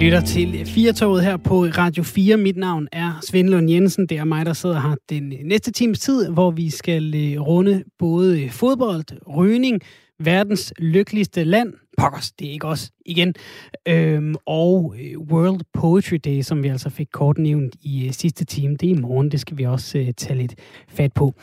lytter til Firtoget her på Radio 4. Mit navn er Svend Lund Jensen. Det er mig, der sidder her den næste times tid, hvor vi skal øh, runde både fodbold, rygning, verdens lykkeligste land, pokkers, det er ikke os igen, øhm, og øh, World Poetry Day, som vi altså fik kort nævnt i øh, sidste time. Det er i morgen, det skal vi også tage lidt fat på.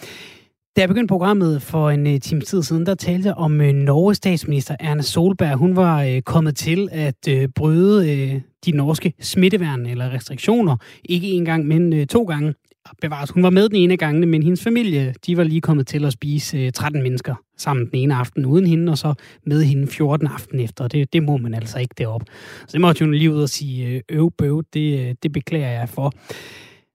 Da jeg begyndte programmet for en uh, time tid siden, der talte jeg om uh, Norges statsminister Erna Solberg. Hun var uh, kommet til at uh, bryde uh, de norske smitteværn eller restriktioner. Ikke en gang, men uh, to gange. Bevares, hun var med den ene gang, men hendes familie, de var lige kommet til at spise uh, 13 mennesker sammen den ene aften uden hende, og så med hende 14 aften efter. Det, det må man altså ikke derop. Så det måtte hun lige ud og sige, øv bøv, det, det beklager jeg for.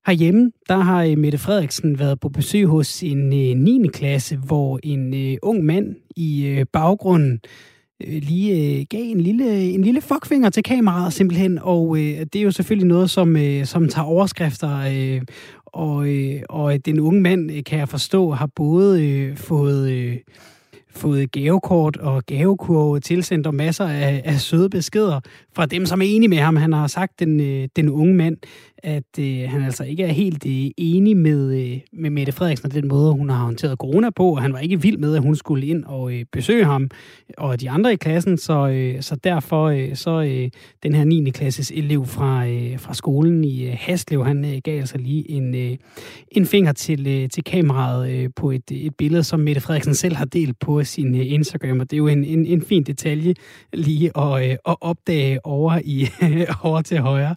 Herhjemme, der har øh, Mette Frederiksen været på besøg hos en øh, 9. klasse, hvor en øh, ung mand i baggrunden lige gav en lille, en lille fuckfinger til kameraet simpelthen, og det er jo selvfølgelig noget, som, som tager overskrifter, og, og den unge mand, kan jeg forstå, har både fået... Fået gavekort og gavekurve tilsendt og masser af, af søde beskeder fra dem, som er enige med ham. Han har sagt, den, den unge mand, at øh, han altså ikke er helt øh, enig med, øh, med Mette Frederiksen og den måde, hun har håndteret corona på, og han var ikke vild med, at hun skulle ind og øh, besøge ham og de andre i klassen, så, øh, så derfor øh, så øh, den her 9. klasses elev fra, øh, fra skolen i øh, Haslev, han øh, gav altså lige en, øh, en finger til, øh, til kameraet øh, på et, øh, et billede, som Mette Frederiksen selv har delt på sin øh, Instagram, og det er jo en, en, en fin detalje lige at, øh, at opdage over, i, over til højre.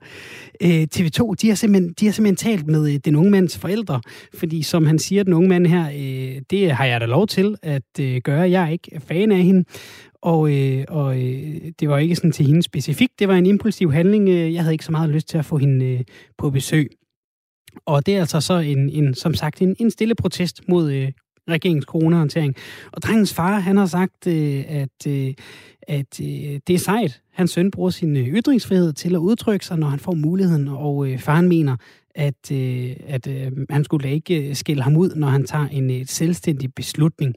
Øh, TV2 de har, simpelthen, de har simpelthen talt med øh, den unge mands forældre, fordi som han siger, den unge mand her, øh, det har jeg da lov til at øh, gøre. Jeg er ikke fan af hende, og, øh, og øh, det var ikke sådan til hende specifikt. Det var en impulsiv handling. Øh, jeg havde ikke så meget lyst til at få hende øh, på besøg. Og det er altså så en, en som sagt en, en stille protest mod øh, regeringens coronahåndtering. Og drengens far, han har sagt, øh, at, øh, at øh, det er sejt. Hans søn bruger sin øh, ytringsfrihed til at udtrykke sig, når han får muligheden, og øh, faren mener, at, øh, at øh, han skulle ikke øh, skille ham ud, når han tager en øh, selvstændig beslutning.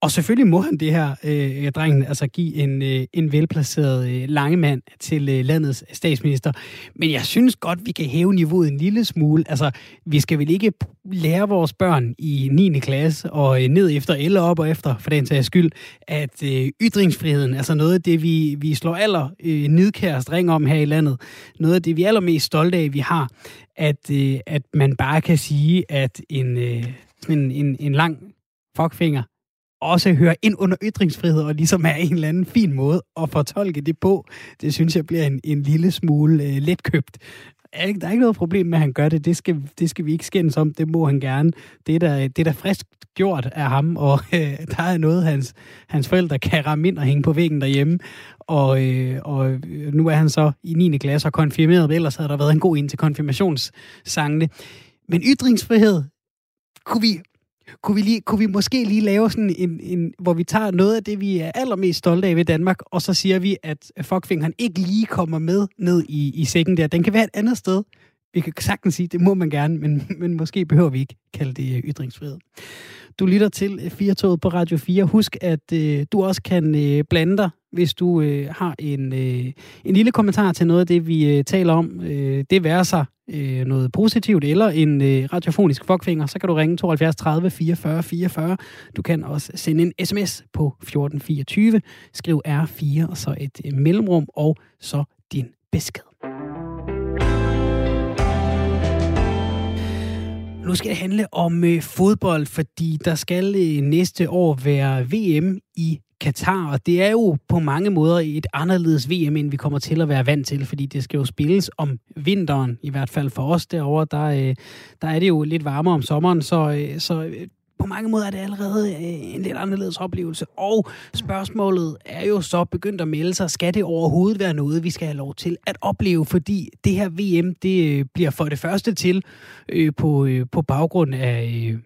Og selvfølgelig må han det her, øh, øh, drengen, altså give en, øh, en velplaceret øh, langemand til øh, landets statsminister. Men jeg synes godt, vi kan hæve niveauet en lille smule. Altså, vi skal vel ikke lære vores børn i 9. klasse og øh, ned efter eller op og efter, for den sags skyld, at øh, ytringsfriheden, altså noget af det, vi, vi slår aller øh, nidkærest ring om her i landet, noget af det, vi er allermest stolte af, vi har, at, øh, at man bare kan sige, at en, øh, en, en, en lang fuckfinger også hører ind under ytringsfrihed, og ligesom er en eller anden fin måde at fortolke det på. Det synes jeg bliver en, en lille smule øh, letkøbt. Der er ikke noget problem med, at han gør det. Det skal, det skal vi ikke skændes om. Det må han gerne. Det er da, det er da frisk gjort af ham, og øh, der er noget, hans, hans forældre kan ramme ind og hænge på væggen derhjemme. Og, øh, og øh, nu er han så i 9. klasse og konfirmeret, ellers havde der været en god ind til konfirmationssangene. Men ytringsfrihed, kunne vi, kunne vi, lige, kunne vi måske lige lave sådan en, en, hvor vi tager noget af det, vi er allermest stolte af ved Danmark, og så siger vi, at fuckfingeren ikke lige kommer med ned i, i sækken der. Den kan være et andet sted. Vi kan sagtens sige, det må man gerne, men, men måske behøver vi ikke kalde det øh, ytringsfrihed. Du lytter til øh, Firtoget på Radio 4. Husk, at øh, du også kan øh, blande dig, hvis du øh, har en, øh, en lille kommentar til noget af det, vi øh, taler om. Øh, det værer sig øh, noget positivt eller en øh, radiofonisk fuckfinger, så kan du ringe 72 30 44 44. Du kan også sende en sms på 1424. Skriv R4 og så et øh, mellemrum og så din besked. Nu skal det handle om øh, fodbold, fordi der skal øh, næste år være VM i Katar, og det er jo på mange måder et anderledes VM, end vi kommer til at være vant til, fordi det skal jo spilles om vinteren, i hvert fald for os derovre. Der, øh, der er det jo lidt varmere om sommeren, så, øh, så øh, på mange måder er det allerede en lidt anderledes oplevelse. Og spørgsmålet er jo så begyndt at melde sig, skal det overhovedet være noget, vi skal have lov til at opleve? Fordi det her VM, det bliver for det første til øh, på, øh, på baggrund af... Øh,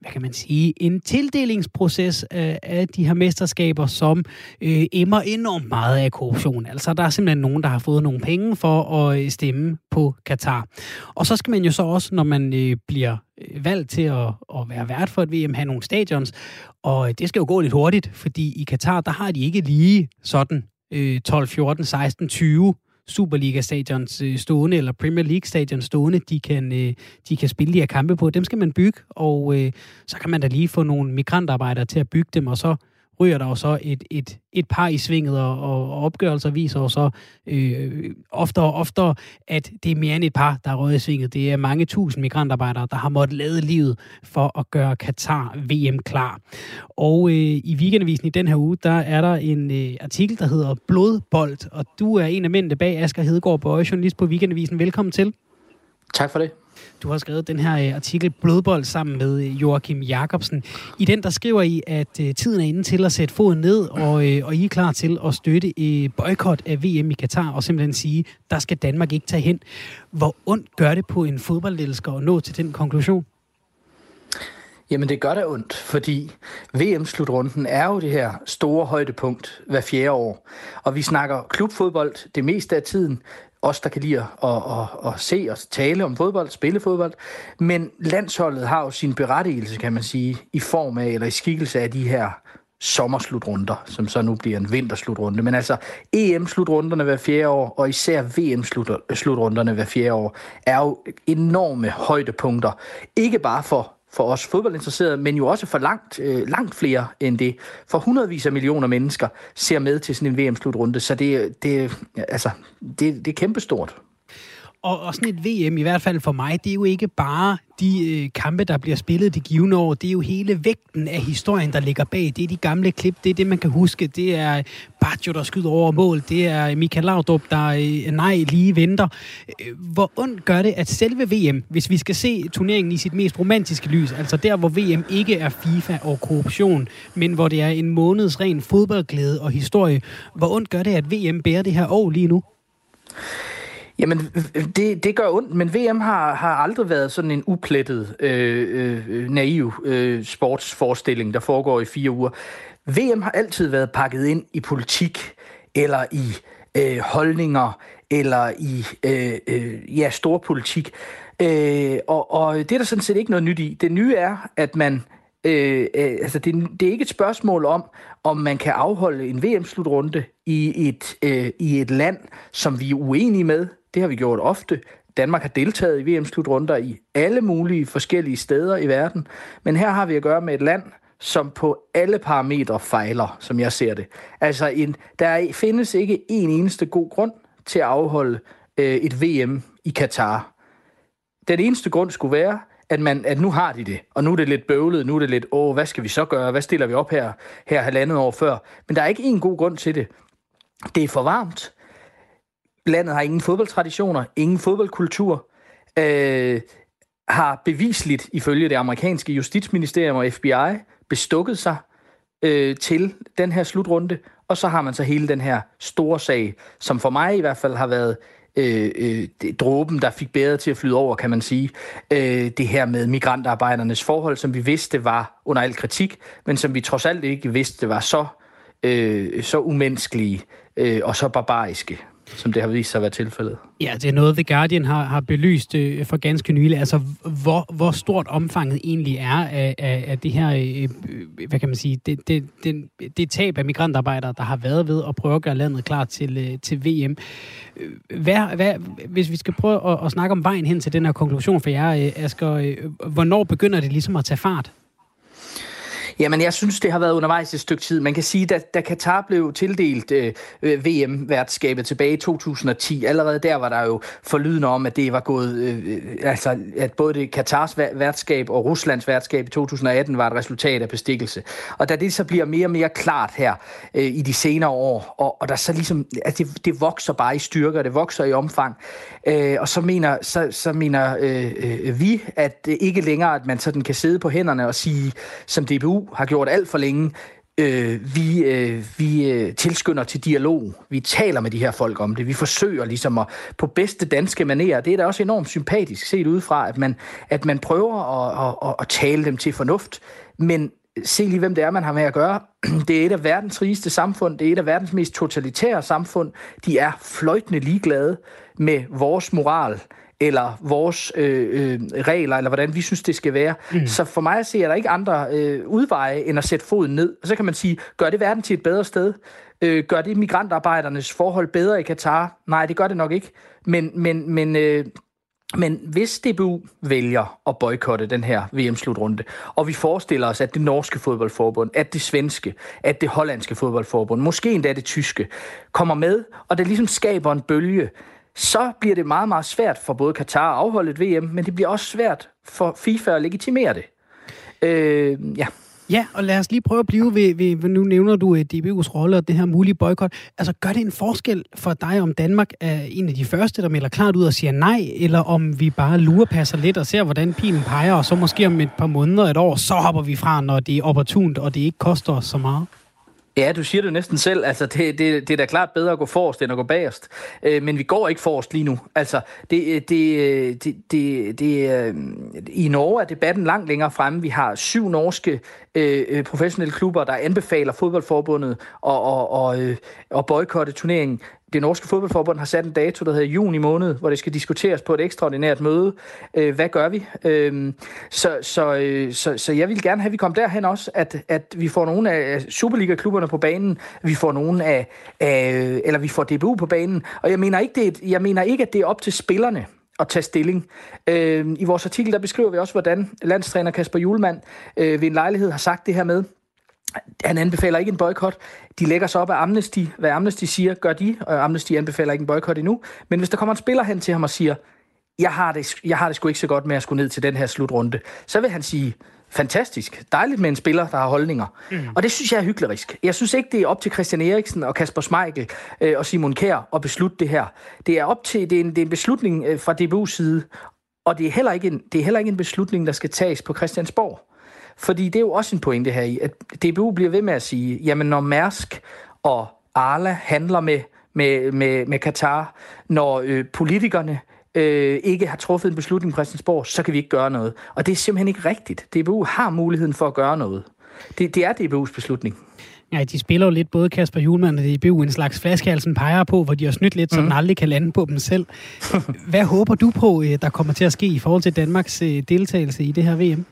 hvad kan man sige, en tildelingsproces af, af de her mesterskaber, som øh, emmer enormt meget af korruption. Altså, der er simpelthen nogen, der har fået nogle penge for at øh, stemme på Katar. Og så skal man jo så også, når man øh, bliver øh, valgt til at, at være vært for et VM, have nogle stadions. Og det skal jo gå lidt hurtigt, fordi i Katar, der har de ikke lige sådan øh, 12, 14, 16, 20 Superliga-stadions øh, stående, eller Premier League-stadions stående, de kan, øh, de kan spille de her kampe på. Dem skal man bygge, og øh, så kan man da lige få nogle migrantarbejdere til at bygge dem, og så ryger der jo så et, et, et par i svinget, og, og opgørelser viser jo så øh, oftere og oftere, at det er mere end et par, der er røget i svinget. Det er mange tusind migrantarbejdere, der har måttet lade livet for at gøre Katar VM klar. Og øh, i weekendavisen i den her uge, der er der en øh, artikel, der hedder Blodbold, og du er en af mændene bag Asger Hedegaard Bøje, journalist på weekendavisen. Velkommen til. Tak for det. Du har skrevet den her øh, artikel Blodbold sammen med øh, Joachim Jacobsen. I den der skriver I, at øh, tiden er inde til at sætte foden ned, og, og I er klar til at støtte boykot af VM i Katar, og simpelthen sige, der skal Danmark ikke tage hen. Hvor ondt gør det på en fodboldelsker at nå til den konklusion? Jamen det gør da ondt, fordi VM-slutrunden er jo det her store højdepunkt hver fjerde år. Og vi snakker klubfodbold det meste af tiden os, der kan lide at, at, at, at se og tale om fodbold, spille fodbold. Men landsholdet har jo sin berettigelse, kan man sige, i form af, eller i skikkelse af de her sommerslutrunder, som så nu bliver en vinterslutrunde. Men altså EM-slutrunderne hver fjerde år, og især VM-slutrunderne hver fjerde år, er jo enorme højdepunkter. Ikke bare for for os fodboldinteresserede, men jo også for langt, øh, langt flere end det. For hundredvis af millioner mennesker ser med til sådan en VM-slutrunde, så det, det, altså, det, det er kæmpestort. Og, og sådan et VM, i hvert fald for mig, det er jo ikke bare de øh, kampe, der bliver spillet de givende år. Det er jo hele vægten af historien, der ligger bag. Det er de gamle klip, det er det, man kan huske. Det er Baggio, der skyder over mål. Det er Michael Laudrup, der øh, nej lige venter. Øh, hvor ondt gør det, at selve VM, hvis vi skal se turneringen i sit mest romantiske lys, altså der, hvor VM ikke er FIFA og korruption, men hvor det er en måneds ren fodboldglæde og historie, hvor ondt gør det, at VM bærer det her år lige nu? Jamen, det, det gør ondt, men VM har, har aldrig været sådan en uplettet, øh, øh, naiv øh, sportsforestilling, der foregår i fire uger. VM har altid været pakket ind i politik, eller i øh, holdninger, eller i øh, øh, ja, stor politik. Øh, og, og det er der sådan set ikke noget nyt i. Det nye er, at man Øh, øh, altså det, det er ikke et spørgsmål om, om man kan afholde en VM-slutrunde i et, øh, i et land, som vi er uenige med. Det har vi gjort ofte. Danmark har deltaget i VM-slutrunder i alle mulige forskellige steder i verden. Men her har vi at gøre med et land, som på alle parametre fejler, som jeg ser det. Altså, en, der findes ikke en eneste god grund til at afholde øh, et VM i Katar. Den eneste grund skulle være, at, man, at nu har de det, og nu er det lidt bøvlet, nu er det lidt, åh, hvad skal vi så gøre, hvad stiller vi op her, her halvandet år før? Men der er ikke en god grund til det. Det er for varmt, landet har ingen fodboldtraditioner, ingen fodboldkultur, øh, har bevisligt, ifølge det amerikanske justitsministerium og FBI, bestukket sig øh, til den her slutrunde, og så har man så hele den her store sag, som for mig i hvert fald har været øh, øh, dråben, der fik bedre til at flyde over, kan man sige. Øh, det her med migrantarbejdernes forhold, som vi vidste var under al kritik, men som vi trods alt ikke vidste var så, øh, så umenneskelige øh, og så barbariske som det har vist sig at være tilfældet. Ja, det er noget, The Guardian har, har belyst øh, for ganske nylig. Altså, hvor, hvor stort omfanget egentlig er af, af, af det her, øh, øh hvad kan man sige, det, det, det, det tab af migrantarbejdere, der har været ved at prøve at gøre landet klar til, øh, til VM. Øh, hvad, hvad, hvis vi skal prøve at, at snakke om vejen hen til den her konklusion for jer, øh, Asger, øh, hvornår begynder det ligesom at tage fart? Jamen, jeg synes, det har været undervejs et stykke tid. Man kan sige, at da Katar blev tildelt øh, øh VM-værtskabet tilbage i 2010, allerede der var der jo forlydende om, at det var gået, øh, altså at både det Katars værtskab og Ruslands værtskab i 2018 var et resultat af bestikkelse. Og da det så bliver mere og mere klart her øh, i de senere år, og, og der så ligesom, at det, det vokser bare i styrke, det vokser i omfang, øh, og så mener, så, så mener øh, øh, vi, at det ikke længere, at man sådan kan sidde på hænderne og sige, som DBU har gjort alt for længe. Øh, vi øh, vi øh, tilskynder til dialog. Vi taler med de her folk om det. Vi forsøger ligesom at, på bedste danske manerer. Det er da også enormt sympatisk set udefra, at man, at man prøver at, at, at, at tale dem til fornuft. Men se lige, hvem det er, man har med at gøre. Det er et af verdens rigeste samfund. Det er et af verdens mest totalitære samfund. De er fløjtende ligeglade med vores moral eller vores øh, øh, regler, eller hvordan vi synes, det skal være. Mm. Så for mig at se, er der ikke andre øh, udveje, end at sætte foden ned. Og så kan man sige, gør det verden til et bedre sted? Øh, gør det migrantarbejdernes forhold bedre i Katar? Nej, det gør det nok ikke. Men, men, men øh, men hvis DBU vælger at boykotte den her VM-slutrunde, og vi forestiller os, at det norske fodboldforbund, at det svenske, at det hollandske fodboldforbund, måske endda det tyske, kommer med, og det ligesom skaber en bølge, så bliver det meget, meget svært for både Katar at afholde et VM, men det bliver også svært for FIFA at legitimere det. Øh, ja. Ja, og lad os lige prøve at blive ved, ved nu nævner du øh, DBU's rolle og det her mulige boykot. Altså, gør det en forskel for dig, om Danmark er en af de første, der melder klart ud og siger nej, eller om vi bare lurepasser lidt og ser, hvordan pilen peger, og så måske om et par måneder, et år, så hopper vi fra, når det er opportunt, og det ikke koster os så meget? Ja, du siger det næsten selv. Altså, det, det, det er da klart bedre at gå forrest, end at gå bagerst. Øh, men vi går ikke forrest lige nu. Altså, det, øh, det, øh, det, det, det, øh, I Norge er debatten langt længere fremme. Vi har syv norske øh, øh professionelle klubber, der anbefaler fodboldforbundet at, og, og, øh, at boykotte turneringen det norske fodboldforbund har sat en dato, der hedder juni måned, hvor det skal diskuteres på et ekstraordinært møde. Øh, hvad gør vi? Øh, så, så, øh, så, så jeg vil gerne have, at vi kommer derhen også, at, at vi får nogle af Superliga-klubberne på banen, vi får nogle af, af eller vi får DBU på banen, og jeg mener ikke, det er, jeg mener ikke at det er op til spillerne at tage stilling. Øh, I vores artikel der beskriver vi også, hvordan landstræner Kasper Julemand øh, ved en lejlighed har sagt det her med, han anbefaler ikke en boykot. De lægger sig op af Amnesty. Hvad Amnesty siger, gør de, og Amnesty anbefaler ikke en boykot endnu. Men hvis der kommer en spiller hen til ham og siger, jeg har, det, jeg har det sgu ikke så godt med at skulle ned til den her slutrunde, så vil han sige, fantastisk, dejligt med en spiller, der har holdninger. Mm. Og det synes jeg er hyggelig. Jeg synes ikke, det er op til Christian Eriksen og Kasper Schmeichel øh, og Simon Kær at beslutte det her. Det er op til, det er en, det er en beslutning øh, fra DBU's side, og det er, heller ikke en, det er heller ikke en beslutning, der skal tages på Christiansborg. Fordi det er jo også en pointe her i, at DBU bliver ved med at sige, jamen når Mærsk og Arla handler med, med, med, med Katar, når øh, politikerne øh, ikke har truffet en beslutning på Christiansborg, så kan vi ikke gøre noget. Og det er simpelthen ikke rigtigt. DBU har muligheden for at gøre noget. Det, det er DBU's beslutning. Ja, de spiller jo lidt både Kasper Julemand og DBU en slags flaskehalsen peger på, hvor de har snydt lidt, så mm. den aldrig kan lande på dem selv. Hvad håber du på, øh, der kommer til at ske i forhold til Danmarks øh, deltagelse i det her VM?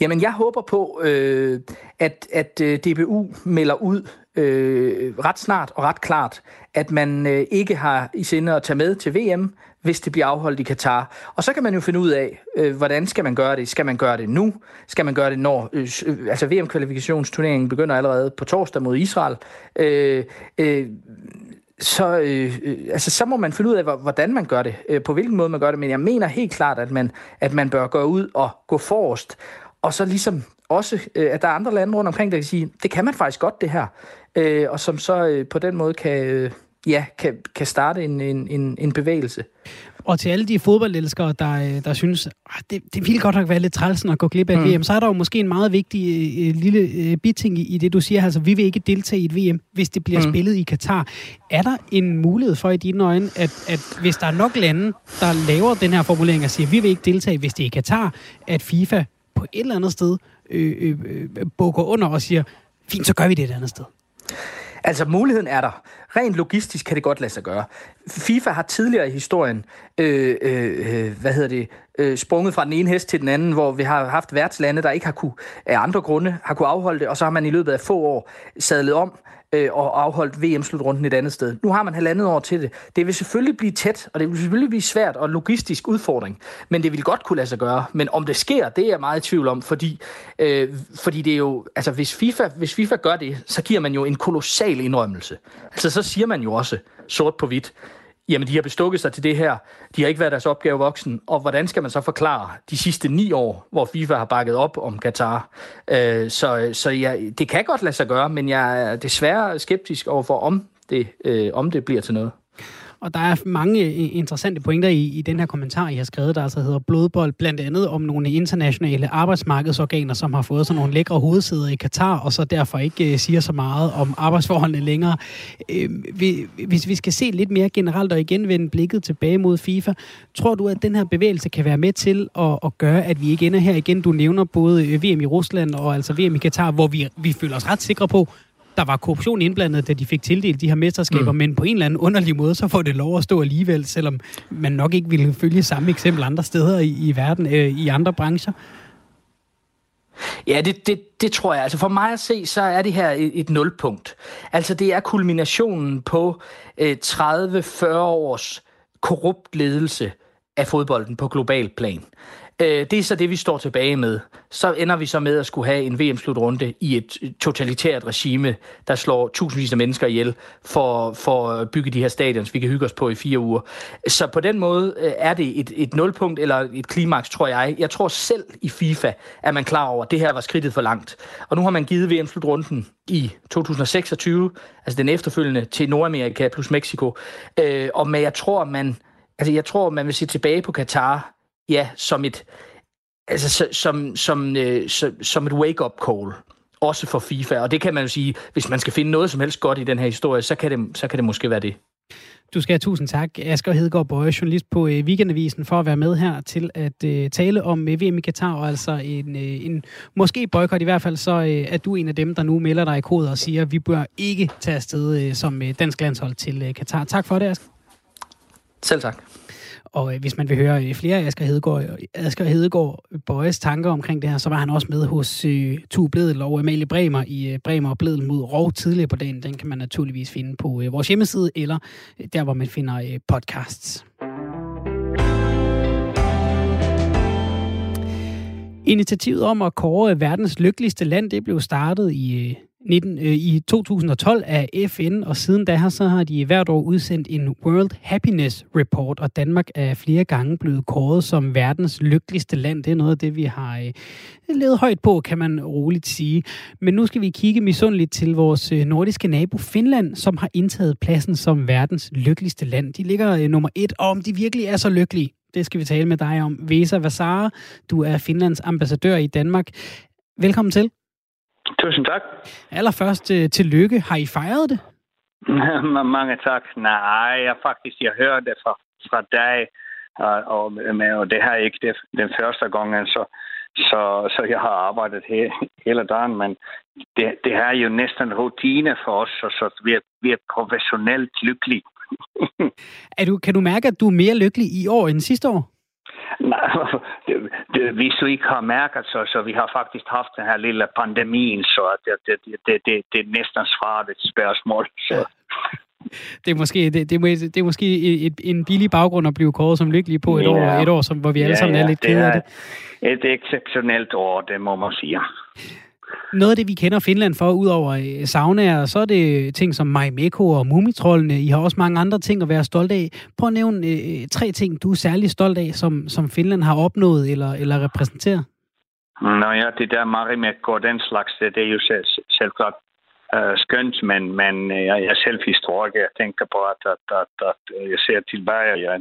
Jamen, jeg håber på, øh, at, at øh, DBU melder ud øh, ret snart og ret klart, at man øh, ikke har i sinde at tage med til VM, hvis det bliver afholdt i Katar. Og så kan man jo finde ud af, øh, hvordan skal man gøre det? Skal man gøre det nu? Skal man gøre det, når... Øh, øh altså, VM-kvalifikationsturneringen begynder allerede på torsdag mod Israel. Øh, øh, så, øh, øh, altså, så må man finde ud af, hvordan man gør det, øh, på hvilken måde man gør det, men jeg mener helt klart, at man, at man bør gå ud og gå forrest, og så ligesom også, øh, at der er andre lande rundt omkring, der kan sige, det kan man faktisk godt det her, øh, og som så øh, på den måde kan, øh, ja, kan, kan starte en, en, en, en bevægelse. Og til alle de fodboldelskere, der, øh, der synes, ah, det, det ville godt nok være lidt trælsen at gå glip af mm. VM, så er der jo måske en meget vigtig øh, lille øh, biting i, i det, du siger. Altså, vi vil ikke deltage i et VM, hvis det bliver mm. spillet i Katar. Er der en mulighed for i dine øjne, at, at hvis der er nok lande, der laver den her formulering og siger, vi vil ikke deltage, hvis det er i Katar, at FIFA på et eller andet sted øh, øh bukker under og siger, fint, så gør vi det et andet sted? Altså, muligheden er der. Rent logistisk kan det godt lade sig gøre. FIFA har tidligere i historien, øh, øh, øh, hvad hedder det, øh, sprunget fra den ene hest til den anden, hvor vi har haft værtslande, der ikke har kunne, af andre grunde, har kunne afholde det, og så har man i løbet af få år sadlet om øh, og afholdt VM-slutrunden et andet sted. Nu har man halvandet år til det. Det vil selvfølgelig blive tæt, og det vil selvfølgelig blive svært og logistisk udfordring, men det vil godt kunne lade sig gøre. Men om det sker, det er jeg meget i tvivl om, fordi, øh, fordi det er jo, altså hvis FIFA, hvis FIFA gør det, så giver man jo en kolossal indrømmelse. Altså så siger man jo også sort på hvidt, jamen de har bestukket sig til det her, de har ikke været deres opgave voksen, og hvordan skal man så forklare de sidste ni år, hvor FIFA har bakket op om Katar? Øh, så så ja, det kan godt lade sig gøre, men jeg er desværre skeptisk overfor, om det, øh, om det bliver til noget. Og der er mange interessante pointer i, i den her kommentar, I har skrevet, der altså hedder Blodbold, blandt andet om nogle internationale arbejdsmarkedsorganer, som har fået sådan nogle lækre hovedsæder i Katar, og så derfor ikke øh, siger så meget om arbejdsforholdene længere. Øh, vi, hvis vi skal se lidt mere generelt og igen vende blikket tilbage mod FIFA, tror du, at den her bevægelse kan være med til at, at gøre, at vi ikke ender her igen? Du nævner både øh, VM i Rusland og altså VM i Katar, hvor vi, vi føler os ret sikre på, der var korruption indblandet, da de fik tildelt de her mesterskaber, mm. men på en eller anden underlig måde, så får det lov at stå alligevel, selvom man nok ikke ville følge samme eksempel andre steder i, i verden, øh, i andre brancher. Ja, det, det, det tror jeg. Altså for mig at se, så er det her et, et nulpunkt. Altså det er kulminationen på øh, 30-40 års korrupt ledelse af fodbolden på global plan. Øh, det er så det, vi står tilbage med. Så ender vi så med at skulle have en VM-slutrunde i et øh, totalitært regime, der slår tusindvis af mennesker ihjel for, for at bygge de her stadions, vi kan hygge os på i fire uger. Så på den måde øh, er det et, et nulpunkt eller et klimaks, tror jeg. Jeg tror selv i FIFA, at man klar over, at det her var skridtet for langt. Og nu har man givet VM-slutrunden i 2026, altså den efterfølgende til Nordamerika plus Mexico. Øh, og men jeg tror, man, altså jeg tror, man vil se tilbage på Katar ja, som et, altså, som, som, øh, som, som et wake-up call også for FIFA. Og det kan man jo sige, hvis man skal finde noget som helst godt i den her historie, så kan det, så kan det måske være det. Du skal have tusind tak, Asger Hedegaard Bøje, journalist på øh, Weekendavisen, for at være med her til at øh, tale om øh, VM i Katar, og altså en, øh, en måske boykot i hvert fald, så øh, er du en af dem, der nu melder dig i kodet og siger, at vi bør ikke tage afsted øh, som øh, dansk landshold til øh, Katar. Tak for det, Asger. Selv tak. Og øh, hvis man vil høre øh, flere af Asger Hedegaard, øh, Asger Hedegaard øh, Bøjes tanker omkring det her, så var han også med hos øh, Tu Bledel og Amalie Bremer i øh, Bremer og Bledel mod Rov tidligere på dagen. Den kan man naturligvis finde på øh, vores hjemmeside, eller øh, der, hvor man finder øh, podcasts. Initiativet om at kåre verdens lykkeligste land, det blev startet i øh, 19, øh, i 2012 af FN, og siden da så har de hvert år udsendt en World Happiness Report, og Danmark er flere gange blevet kåret som verdens lykkeligste land. Det er noget af det, vi har øh, levet højt på, kan man roligt sige. Men nu skal vi kigge misundeligt til vores øh, nordiske nabo Finland, som har indtaget pladsen som verdens lykkeligste land. De ligger øh, nummer et, og om de virkelig er så lykkelige, det skal vi tale med dig om. Vesa Vasara, du er Finlands ambassadør i Danmark. Velkommen til. Tusind tak. Allerførst uh, tillykke. Har I fejret det? Mange tak. Nej, jeg faktisk, jeg hører det fra, fra dig, og, og, og det her ikke det, den første gang, så, så, så jeg har arbejdet he, hele dagen, men det, det her er jo næsten rutine for os, så, så vi, er, vi er professionelt lykkelige. er du, kan du mærke, at du er mere lykkelig i år end sidste år? Det, det, hvis du ikke har mærket, så, så vi har faktisk haft den her lille pandemien, så det, det, det, det, det er næsten svaret et spørgsmål. Så. Det er måske, det, det, er, det er måske et, en billig baggrund at blive kåret som lykkelig på et ja. år, et år som, hvor vi alle ja, sammen er lidt kede af det. Et exceptionelt år, det må man sige. Noget af det, vi kender Finland for, udover øh, saunaer, så er det ting som Maimeko og Mumitrollene. I har også mange andre ting at være stolt af. Prøv at nævne øh, tre ting, du er særlig stolt af, som, som Finland har opnået eller, eller repræsenterer. Nå ja, det der Marimekko og den slags, det, det er jo selv, selvklart øh, skønt, men, men øh, jeg, jeg er selv historiker. Jeg tænker på, at, at, at, at øh, jeg ser tilbage, jeg er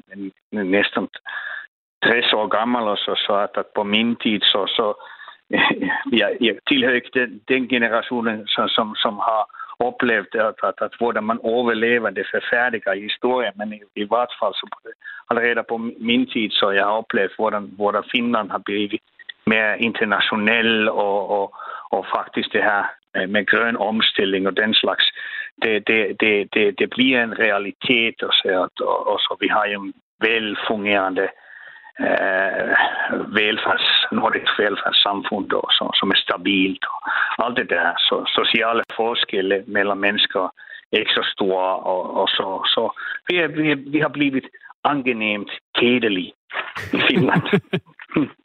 næsten 60 år gammel, og så, så at, at på min tid, så, så jeg, jeg tilhører ikke den, den generation, som, som, som har oplevet, at, at, at hvordan man overlever det forfærdelige historie, men i, i hvert fald så allerede på min tid, så jeg har oplevet, hvordan, hvordan Finland har blevet mere international og, og, og faktisk det her øh, med grøn omstilling og den slags, det, det, det, det, det bliver en realitet, og så, og, og så vi har jo en velfungerende Eh, øh, velfærds, nordisk velfærdssamfund, då, som, som er stabilt. Og alt det der. Så sociale forskelle mellem mennesker er ikke så store, og, og så, så vi, er, vi, er, vi har blivet angenemt kedelige i Finland.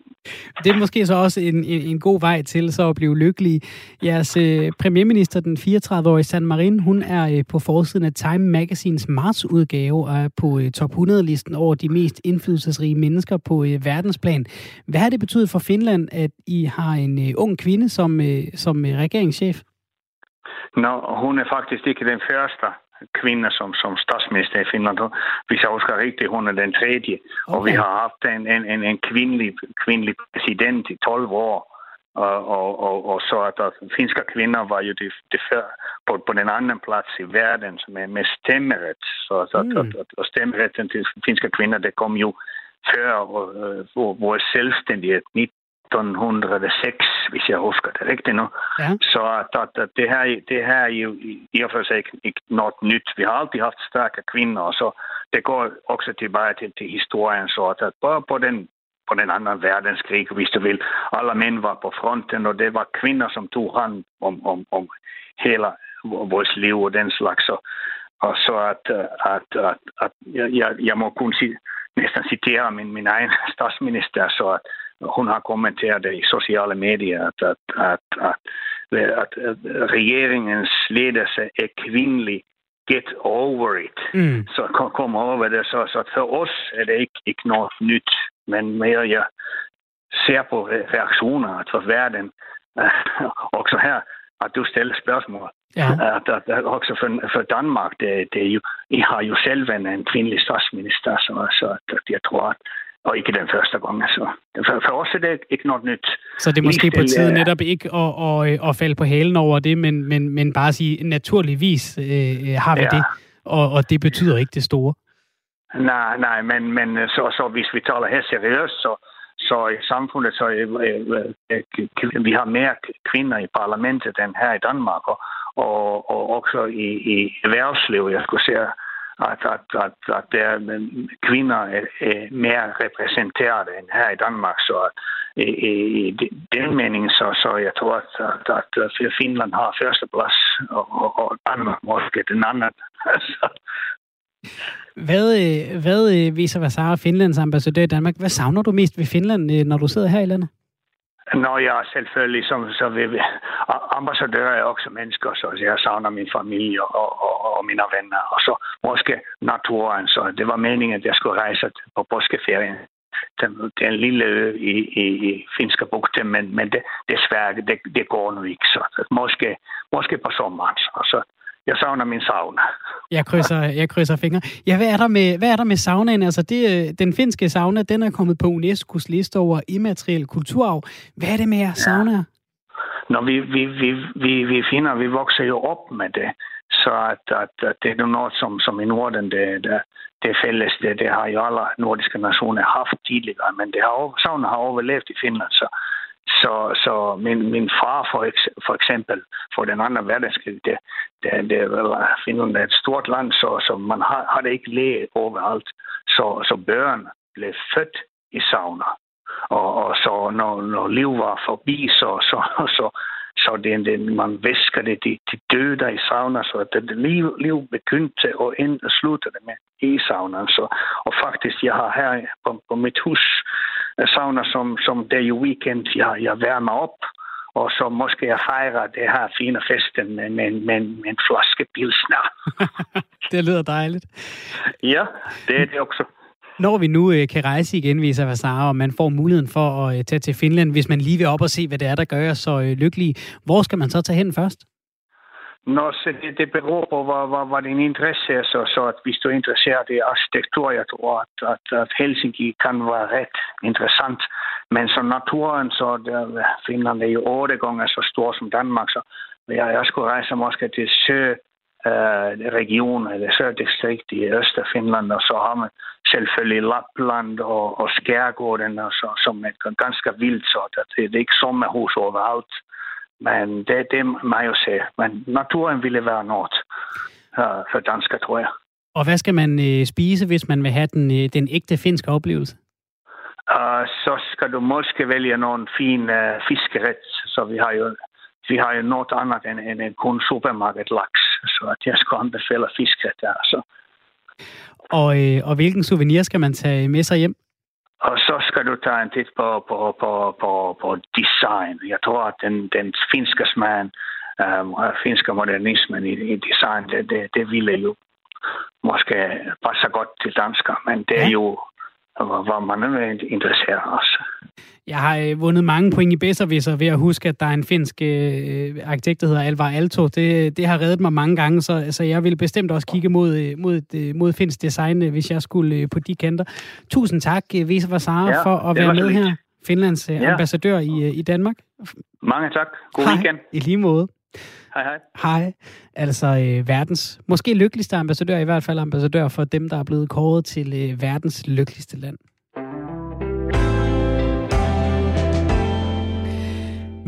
Det er måske så også en, en, en god vej til så at blive lykkelig. Jeres øh, premierminister, den 34-årige San Marin, hun er øh, på forsiden af Time Magazines martsudgave og er på øh, top 100-listen over de mest indflydelsesrige mennesker på øh, verdensplan. Hvad har det betydet for Finland, at I har en øh, ung kvinde som, øh, som øh, regeringschef? Nå, hun er faktisk ikke den første kvinder som, som statsminister i Finland. Hvis jeg husker rigtigt, hun er den tredje. Okay. Og vi har haft en, en, en, en kvindelig, kvindelig præsident i 12 år. Og, og, og, og så at der, finske kvinder var jo det, det før, på, på den anden plads i verden med, med stemmeret. Så, så mm. at, at, at til finske kvinder, det kom jo før øh, vores selvstændighed 1906, hvis jeg husker det rigtigt nu. Ja. Så at, at, at det, her, det her er jo i, og for sig ikke, ikke noget nyt. Vi har altid haft stærke kvinder, og så det går også tilbage til, til historien, så at, at bare på den på den anden verdenskrig, hvis du vil. Alle mænd var på fronten, og det var kvinder, som tog hånd om, om, om hele vores liv og den slags. Og, og så at, at, at, at jeg, jeg må kun sige, næsten citere min, min egen statsminister, så at hun har kommenteret det i sociale medier, at, at, at, at, at, at regeringens ledelse er kvindelig. Get over it. Mm. Så kom, kom over det. Så, så for os er det ikke, ikke noget nyt, men mere jeg ser på reaktioner fra verden. også her, at du stiller spørgsmål. Ja. At, at, at også for, for Danmark, det, det er jo, I har jo selv en kvindelig statsminister, så, så at jeg tror, at og ikke den første gang. Altså. For, for os er det ikke noget nyt. Så det er måske på tide netop ikke at, at, at falde på halen over det, men, men, men bare sige, naturligvis øh, har vi ja. det, og, og det betyder ikke det store. Nej, nej, men, men så, så hvis vi taler her seriøst, så, så i samfundet, så øh, øh, vi har mere kvinder i parlamentet end her i Danmark, og, og, og også i, i erhvervslivet, jeg skulle sige, at, at, at, at der kvinder er, er mere repræsenteret end her i Danmark, så i, i den mening, så, så jeg tror, at, at, at Finland har førsteplads, og, og, og Danmark måske den anden. Hvad, øh, hvad øh, viser Vasara, Finlands ambassadør i Danmark? Hvad savner du mest ved Finland, øh, når du sidder her i landet? Nå ja, selvfølgelig. Så, så vi, ambassadører er også mennesker, så jeg savner min familie og, og, og mine venner. Og så måske naturen. Så det var meningen, at jeg skulle rejse på påskeferien. Det er en lille ø i, i, i Finske bugte, men, men det, desværre, det, det går nu ikke. Så måske, måske på sommeren. Så, så jeg savner min sauna. Jeg krydser, jeg krydser fingre. Ja, hvad er der med, hvad er der med saunaen? Altså, det, den finske sauna, den er kommet på UNESCO's liste over immateriel kulturarv. Hvad er det med sauna? Ja. Når vi, vi, vi, vi, vi finder, vi vokser jo op med det. Så at, at, at det er noget, som, som i Norden, det, det, det fælles. Det, det har jo alle nordiske nationer haft tidligere, men det har, sauna har overlevet i Finland. Så, så, så min, min far for, eks, for eksempel, for den anden verdenskrig, det, det, det var Finland er et stort land, så, så man har, har det ikke læge overalt. Så, så børn blev født i sauna. Og, og så når, når liv var forbi, så, så, så, så det, det, man væskede det, de, de døde i sauna, så det, det liv, liv begyndte og end sluttede med i saunaen. Så, og faktisk, jeg har her på, på mit hus sauna, som, som det er jo weekend, jeg, jeg værmer op, og så måske jeg fejrer det her fine festen med, med, med, med en flaske pilsner. det lyder dejligt. Ja, det er det også. Når vi nu øh, kan rejse igen, viser Vasara, og man får muligheden for at øh, tage til Finland, hvis man lige vil op og se, hvad det er, der gør os så øh, lykkelige, hvor skal man så tage hen først? Nå, så det, det beror på, hvad, hvad, hvad din interesse er. Så, så at hvis du er interesseret i arkitektur, jeg tror, at, at, at Helsinki kan være ret interessant. Men som naturen, så der, øh, Finland er jo otte gange så stor som Danmark, så jeg, jeg skulle rejse måske til sø, øh, region eller sørdistrikt i Østerfinland, og så har man selvfølgelig Lapland og, og Skærgården, og så, som er ganske vildt, så det, det er ikke sommerhus overalt. Men det, det må jo sige. Men naturen ville være noget uh, for dansker, tror jeg. Og hvad skal man øh, spise, hvis man vil have den, øh, den ægte finske oplevelse? Uh, så skal du måske vælge nogle fine uh, fiskeret. Så vi har jo vi har jo noget andet end, end en kun supermarked laks. Så at jeg skal anbefale fiskeret der. Så. Og, øh, og hvilken souvenir skal man tage med sig hjem? Og så skal du tage en tit på, på, på, på, på design. Jeg tror, at den, den finske smagen, um, finske modernismen i, i design, det, det, det ville jo måske passe godt til dansker, men det er jo hvor man er interesseret også. Jeg har øh, vundet mange point i Besserwisser ved at huske, at der er en finsk øh, arkitekt, der hedder Alvar Alto. Det, det har reddet mig mange gange, så, så jeg vil bestemt også kigge mod, øh, mod, øh, mod finsk design, øh, hvis jeg skulle øh, på de kanter. Tusind tak, Visa Vasara, ja, for at være med her. Finlands ja. ambassadør i, i Danmark. Mange tak. God hej. weekend. I lige måde. Hej, hej. Hej. Altså øh, verdens, måske lykkeligste ambassadør, i hvert fald ambassadør for dem, der er blevet kåret til øh, verdens lykkeligste land.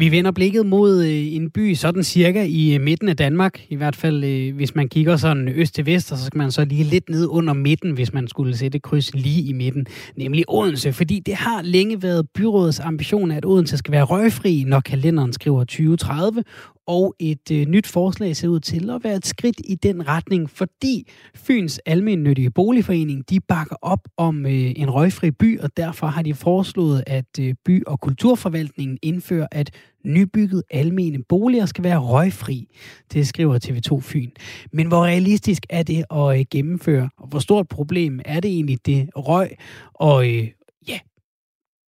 Vi vender blikket mod øh, en by sådan cirka i øh, midten af Danmark. I hvert fald, øh, hvis man kigger sådan øst til vest, så skal man så lige lidt ned under midten, hvis man skulle sætte kryds lige i midten, nemlig Odense. Fordi det har længe været byrådets ambition, at Odense skal være røgfri, når kalenderen skriver 2030, og et øh, nyt forslag ser ud til at være et skridt i den retning, fordi Fyns Almennyttige Boligforening, de bakker op om øh, en røgfri by, og derfor har de foreslået, at øh, by- og kulturforvaltningen indfører, at nybygget almene boliger skal være røgfri. Det skriver TV2 Fyn. Men hvor realistisk er det at øh, gennemføre, og hvor stort problem er det egentlig det røg? Og øh,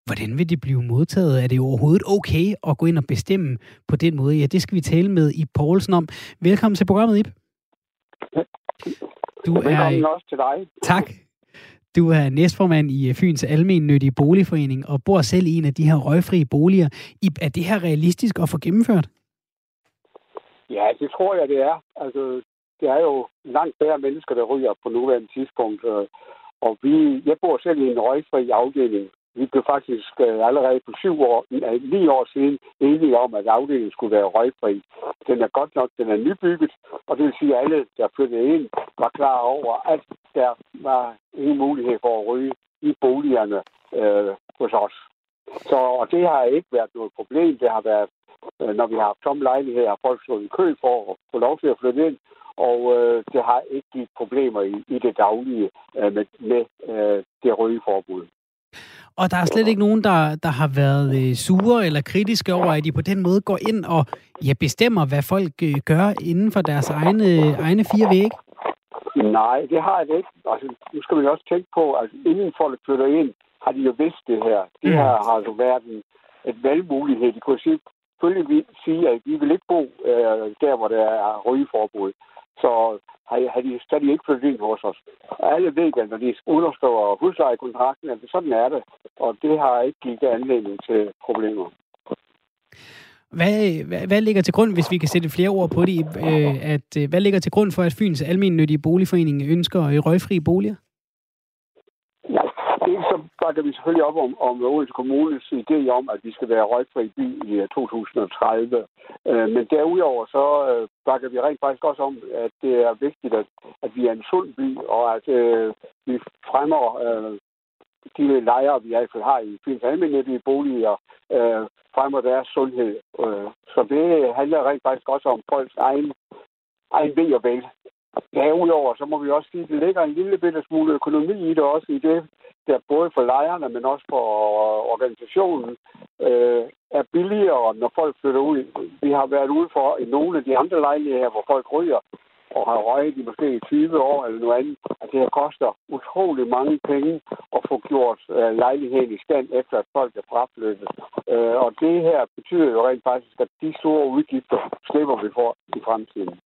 Hvordan vil det blive modtaget? Er det overhovedet okay at gå ind og bestemme på den måde? Ja, det skal vi tale med i Poulsen om. Velkommen til programmet, Ip. Du er... Velkommen også til dig. Tak. Du er næstformand i Fyns Almennyttige Boligforening og bor selv i en af de her røgfrie boliger. Ip, er det her realistisk at få gennemført? Ja, det tror jeg, det er. Altså, det er jo langt færre mennesker, der ryger på nuværende tidspunkt. Og vi, jeg bor selv i en røgfri afdeling, vi blev faktisk øh, allerede for syv år, øh, ni år siden enige om, at afdelingen skulle være røgfri. Den er godt nok, den er nybygget, og det vil sige, at alle, der flyttede ind, var klar over, at der var ingen mulighed for at ryge i boligerne øh, hos os. Så, og det har ikke været noget problem. Det har været, øh, når vi har haft tomme lejligheder, har folk stået i kø for at få lov til at flytte ind, og øh, det har ikke givet problemer i, i det daglige øh, med, med øh, det rygeforbud. Og der er slet ikke nogen, der, der har været øh, sure eller kritiske over, at de på den måde går ind og ja, bestemmer, hvad folk øh, gør inden for deres egne, egne fire vægge? Nej, det har jeg ikke. Altså, nu skal vi også tænke på, at inden folk flytter ind, har de jo vidst det her. Det mm. her har jo været en, et valgmulighed. De kunne selvfølgelig sige, at vi vil ikke bo øh, der, hvor der er rygeforbud. Så har, har de, så de ikke flyttet ind hos os. Alle ved, at når de underskriver huslejekontrakten, at sådan er det. Og det har ikke givet anledning til problemer. Hvad, hvad, hvad ligger til grund, hvis vi kan sætte flere ord på det, øh, at, øh, hvad ligger til grund for, at Fyns Almennyttige Boligforening ønsker øh, røgfri boliger? Dels så bakker vi selvfølgelig op om, om Odense Kommunes idé om, at vi skal være røgfri by i 2030. Øh, øh, men derudover så øh, bakker vi rent faktisk også om, at det er vigtigt, at, at vi er en sund by, og at øh, vi fremmer øh, de lejre, vi i hvert fald har i Fyns almindelige boliger, øh, fremmer deres sundhed. Øh, så det handler rent faktisk også om folks egen, egen ved og vel. Derudover, så må vi også sige, at det ligger en lille bitte smule økonomi i det også, i det, der både for lejerne, men også for organisationen, øh, er billigere, når folk flytter ud. Vi har været ude for i nogle af de andre lejligheder, hvor folk ryger, og har røget i måske 20 år eller noget andet, at det her koster utrolig mange penge at få gjort øh, lejligheden i stand, efter at folk er fraflyttet. Øh, og det her betyder jo rent faktisk, at de store udgifter slipper vi for i fremtiden.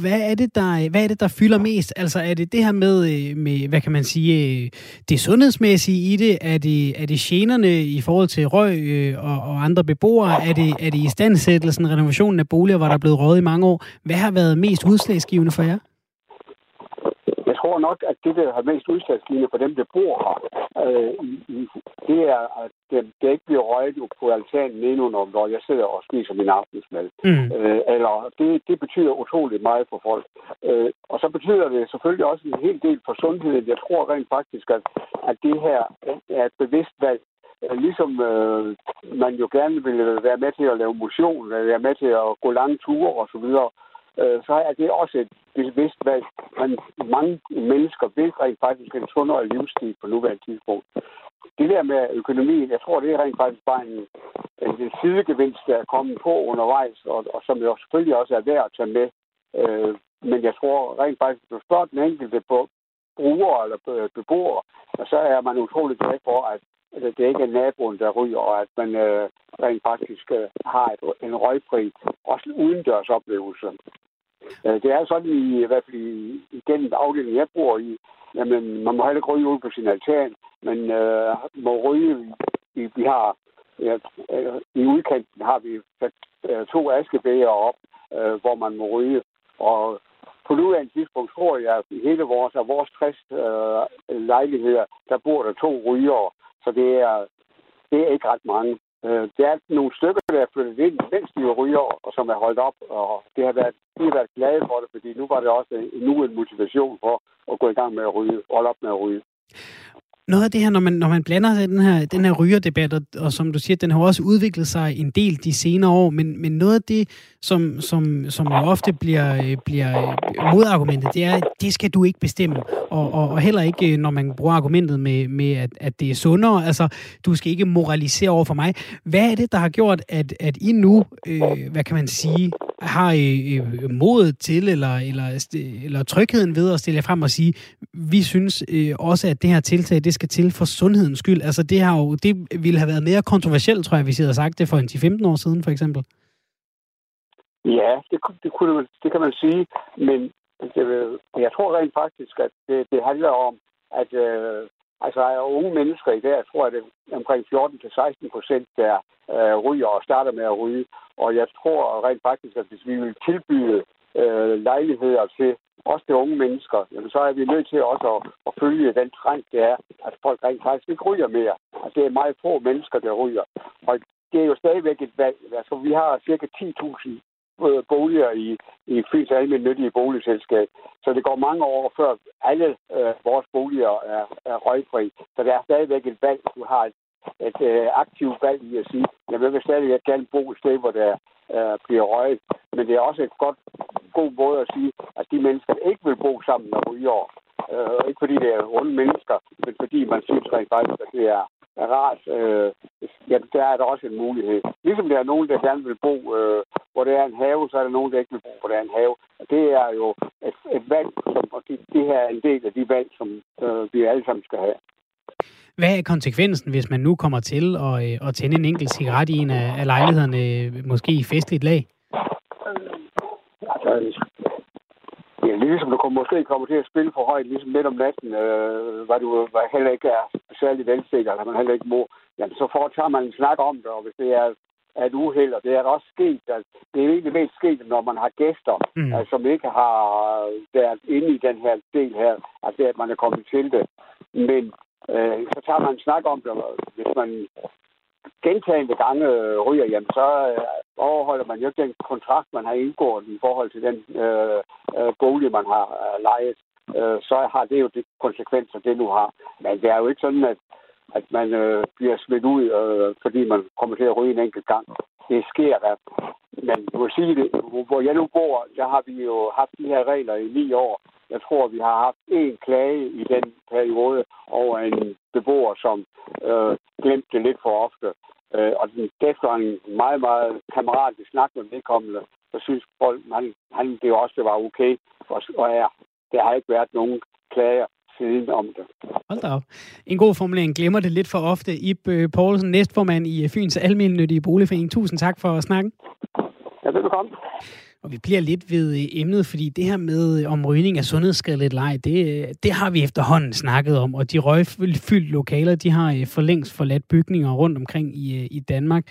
Hvad er, det, der, hvad er det, der fylder mest? Altså, er det det her med, øh, med hvad kan man sige, øh, det sundhedsmæssige i det? Er det, er det generne i forhold til røg øh, og, og andre beboere? Er det, er det i renovationen af boliger, hvor der er blevet røget i mange år? Hvad har været mest udslagsgivende for jer? Jeg tror nok, at det, der har mest udslagsgivende for dem, der bor her, øh, det er, at det, det ikke bliver røget på altanen nedenunder, når jeg sidder og spiser min aftensmad. Mm. Øh, eller det, det betyder utroligt meget for folk. Øh, og så betyder det selvfølgelig også en hel del for sundheden. Jeg tror rent faktisk, at, at det her er et bevidst valg øh, ligesom øh, man jo gerne vil være med til at lave motion, være med til at gå lange ture osv., øh, så er det også et bevidst valg. man, mange mennesker vil rent faktisk en sundere livsstil på nuværende tidspunkt. Det der med økonomien, jeg tror, det er rent faktisk bare en, en, en sidegevinst, der er kommet på undervejs, og, og som jo selvfølgelig også er værd at tage med. Øh, men jeg tror rent faktisk, at du spørger den enkelte på brugere eller beboere, og så er man utrolig glad for, at Altså, det ikke er naboen, der ryger, og at man øh, rent faktisk øh, har et, en røgfri, også udendørs oplevelse. Øh, det er sådan i, i hvert fald i, i den afdeling, jeg bor i, jamen man må heller ikke ryge ud på sin altan, men øh, må ryge, i, vi har ja, øh, i udkanten har vi sat øh, to askebæger op, øh, hvor man må ryge, og på nuværende tidspunkt tror jeg, at i hele vores, af vores 60 øh, lejligheder, der bor der to rygere. Så det er, det er ikke ret mange. Øh, det er nogle stykker, der er flyttet ind, mens de ryger, og som er holdt op, og det har været, de har været glade for det, fordi nu var det også nu en motivation for at gå i gang med at ryge, holde op med at ryge noget af det her, når man, når man blander sig i den her, den her rygerdebat, og, og som du siger, den har også udviklet sig en del de senere år, men, men noget af det, som, som, som jo ofte bliver, øh, bliver øh, modargumentet, det er, at det skal du ikke bestemme. Og, og, og heller ikke, øh, når man bruger argumentet med, med at, at det er sundere. Altså, du skal ikke moralisere over for mig. Hvad er det, der har gjort, at, at I nu, øh, hvad kan man sige, har øh, modet til, eller, eller, eller trygheden ved at stille jer frem og sige, vi synes øh, også, at det her tiltag, det skal til for sundhedens skyld. Altså det har jo, det ville have været mere kontroversielt, tror jeg, hvis I havde sagt det for en 10-15 år siden, for eksempel. Ja, det, det, kunne, det kan man sige, men det, jeg tror rent faktisk, at det, det handler om, at øh, altså er unge mennesker i dag, jeg tror, at det er omkring 14-16 procent, der øh, ryger og starter med at ryge. Og jeg tror rent faktisk, at hvis vi vil tilbyde øh, lejligheder til også til unge mennesker, jamen, så er vi nødt til også at, at følge den trend, det er, at folk rent faktisk ikke ryger mere. Altså, det er meget få mennesker, der ryger. Og det er jo stadigvæk et valg. Altså, vi har cirka 10.000 Øh, boliger i, i Fyns Almindelige Boligselskab. Så det går mange år, før alle øh, vores boliger er, er røgfri. Så det er stadigvæk et valg. Du har et, et øh, aktivt valg i at sige, jeg vil stadig gerne bo et sted, hvor der øh, bliver røget. Men det er også et godt, god måde at sige, at de mennesker ikke vil bo sammen med ryger. Øh, ikke fordi det er onde mennesker, men fordi man synes rent faktisk, at det er, er rart. Øh, ja, der er der også en mulighed. Ligesom der er nogen, der gerne vil bo, øh, hvor der er en have, så er der nogen, der ikke vil bo, hvor der er en have. Og det er jo et, et valg, som, og det, det her er en del af de valg, som øh, vi alle sammen skal have. Hvad er konsekvensen, hvis man nu kommer til at, øh, at tænde en enkelt cigaret i en af, af lejlighederne, øh, måske i festligt lag? Altså, ja, ligesom du måske kommer til at spille for højt, ligesom midt om natten, øh, hvad du hvad heller ikke er særlig velsikker, eller man heller ikke må, jamen, så foretager man en snak om det, og hvis det er et uheld, og det er også sket. At det er egentlig mest sket, når man har gæster, mm. altså, som ikke har været inde i den her del her, altså at man er kommet til det. Men øh, så tager man en snak om det, hvis man gentagende gange øh, ryger, jamen så øh, overholder man jo ikke den kontrakt, man har indgået i forhold til den øh, øh, bolig, man har øh, lejet. Øh, så har det jo de konsekvenser, det nu har. Men det er jo ikke sådan, at, at man øh, bliver smidt ud, øh, fordi man kommer til at ryge en enkelt gang. Det sker da. Men du må sige det, hvor jeg nu bor, der har vi jo haft de her regler i ni år, jeg tror, vi har haft én klage i den periode over en beboer, som øh, glemte det lidt for ofte. Øh, og den, efter en meget, meget kammeratlig snak med vedkommende, så synes folk, han, han det også det var okay. Og, og ja, der har ikke været nogen klager siden om det. Hold da op. En god formulering. Glemmer det lidt for ofte. Ib øh, Poulsen, næstformand i Fyns Almindelige Boligforening. Tusind tak for snakken. Ja, velbekomme. Og vi bliver lidt ved øh, emnet, fordi det her med, øh, om rygning er sundhedsskadeligt eller ej, det, øh, det har vi efterhånden snakket om. Og de røgfyldte lokaler, de har for længst forladt bygninger rundt omkring i, i Danmark.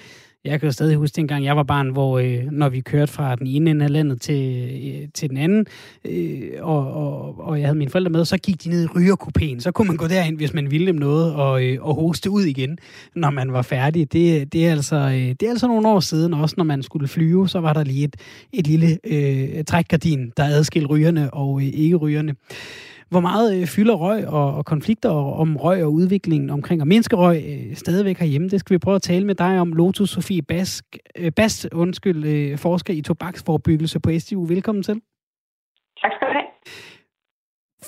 Jeg kan jo stadig huske dengang, jeg var barn, hvor øh, når vi kørte fra den ene ende af landet til, øh, til den anden, øh, og, og, og jeg havde mine forældre med, så gik de ned i rygerkupéen. Så kunne man gå derind, hvis man ville dem noget, og, øh, og hoste ud igen, når man var færdig. Det, det, er altså, øh, det er altså nogle år siden, også når man skulle flyve, så var der lige et, et lille øh, trækgardin, der adskilte rygerne og øh, ikke-rygerne. Hvor meget øh, fylder røg og, og konflikter om røg og udviklingen omkring at mindske røg øh, stadigvæk herhjemme? Det skal vi prøve at tale med dig om. Lotus Sofie Bask, øh, Bast, undskyld, øh, forsker i tobaksforbyggelse på STU. Velkommen til. Tak skal du have.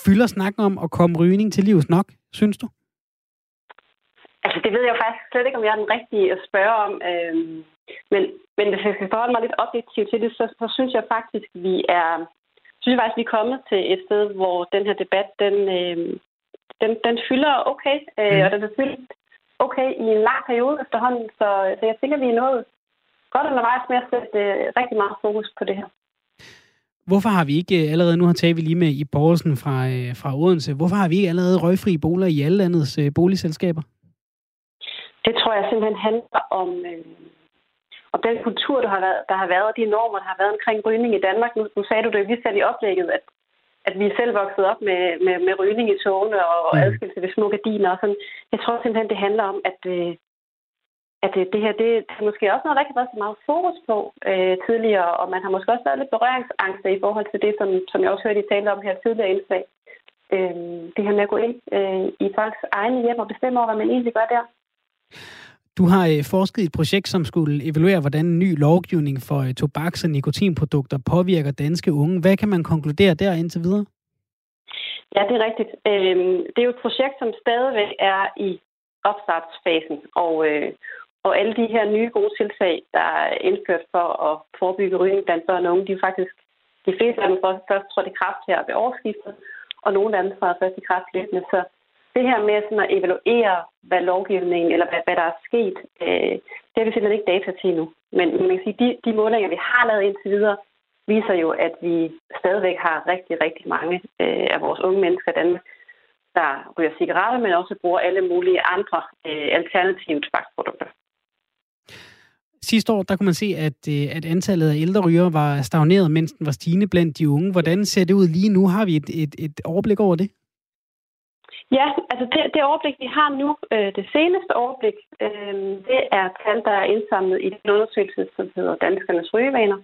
Fylder snakken om at komme rygning til livs nok, synes du? Altså, det ved jeg faktisk slet ikke, om jeg er den rigtige at spørge om. Øhm, men, men hvis jeg skal forholde mig lidt objektivt til det, så, så synes jeg faktisk, vi er synes jeg faktisk, vi er kommet til et sted, hvor den her debat, den, øh, den, den fylder okay, øh, mm. og den har fyldt okay i en lang periode efterhånden, så, så jeg tænker, vi er nået godt undervejs med at sætte øh, rigtig meget fokus på det her. Hvorfor har vi ikke øh, allerede, nu har taget vi lige med i Borgelsen fra, øh, fra Odense, hvorfor har vi ikke allerede røgfri boliger i alle landets øh, boligselskaber? Det tror jeg simpelthen handler om, øh, og den kultur, der har været, der har været, og de normer, der har været omkring rygning i Danmark. Nu, nu sagde du det vi selv i oplægget, at, at vi er selv vokset op med, med, med rygning i togene og mm. adskilt til de små gardiner. Og sådan. Jeg tror simpelthen, det handler om, at, øh, at det, det her, det, det er måske også noget, der ikke har været så meget fokus på øh, tidligere, og man har måske også været lidt berøringsangst i forhold til det, som, som jeg også hørte I tale om her tidligere indslag. Øh, det her med at gå ind øh, i folks egne hjem og bestemme over, hvad man egentlig gør der. Du har øh, forsket i et projekt, som skulle evaluere, hvordan en ny lovgivning for øh, tobaks- og nikotinprodukter påvirker danske unge. Hvad kan man konkludere der indtil videre? Ja, det er rigtigt. Øhm, det er jo et projekt, som stadigvæk er i opstartsfasen, og, øh, og alle de her nye gode tiltag, der er indført for at forebygge rygning blandt børn og unge, de er faktisk de fleste af dem først trådt i kraft her ved årsskiftet, og nogle af dem har først i kraft løbende. Så det her med sådan at evaluere, hvad lovgivningen, eller hvad, hvad der er sket, øh, det har vi simpelthen ikke data til nu. Men man kan sige, de, de målinger, vi har lavet indtil videre, viser jo, at vi stadigvæk har rigtig, rigtig mange øh, af vores unge mennesker i Danmark, der ryger cigaretter, men også bruger alle mulige andre øh, alternative tobaksprodukter. Sidste år, der kunne man se, at, øh, at antallet af ældre ryger var stagneret, mens den var stigende blandt de unge. Hvordan ser det ud lige nu? Har vi et, et, et overblik over det? Ja, altså det, det overblik, vi har nu, øh, det seneste overblik, øh, det er tal, der er indsamlet i den undersøgelse, som hedder Danskernes Rygevaner.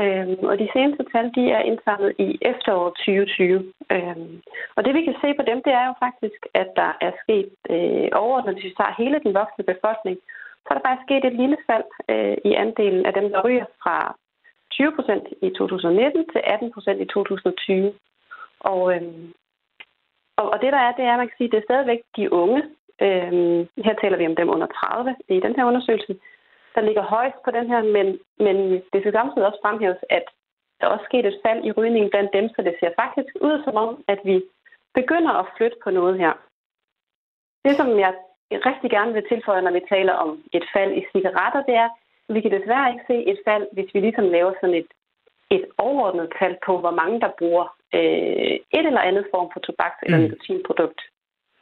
Øh, og de seneste tal, de er indsamlet i efteråret 2020. Øh, og det vi kan se på dem, det er jo faktisk, at der er sket øh, overordnet, hvis vi tager hele den voksne befolkning, så er der faktisk sket et lille fald øh, i andelen af dem, der ryger fra 20 procent i 2019 til 18 procent i 2020. Og, øh, og, og det der er, det er, at man kan sige, det er stadigvæk de unge. øhm, her taler vi om dem under 30 i den her undersøgelse, der ligger højst på den her, men, men det skal samtidig også fremhæves, at der også sket et fald i rygningen blandt dem, så det ser faktisk ud som om, at vi begynder at flytte på noget her. Det, som jeg rigtig gerne vil tilføje, når vi taler om et fald i cigaretter, det er, at vi kan desværre ikke se et fald, hvis vi ligesom laver sådan et, et overordnet tal på, hvor mange der bruger øh, et eller andet form for tobaks- eller mm. nikotinprodukt.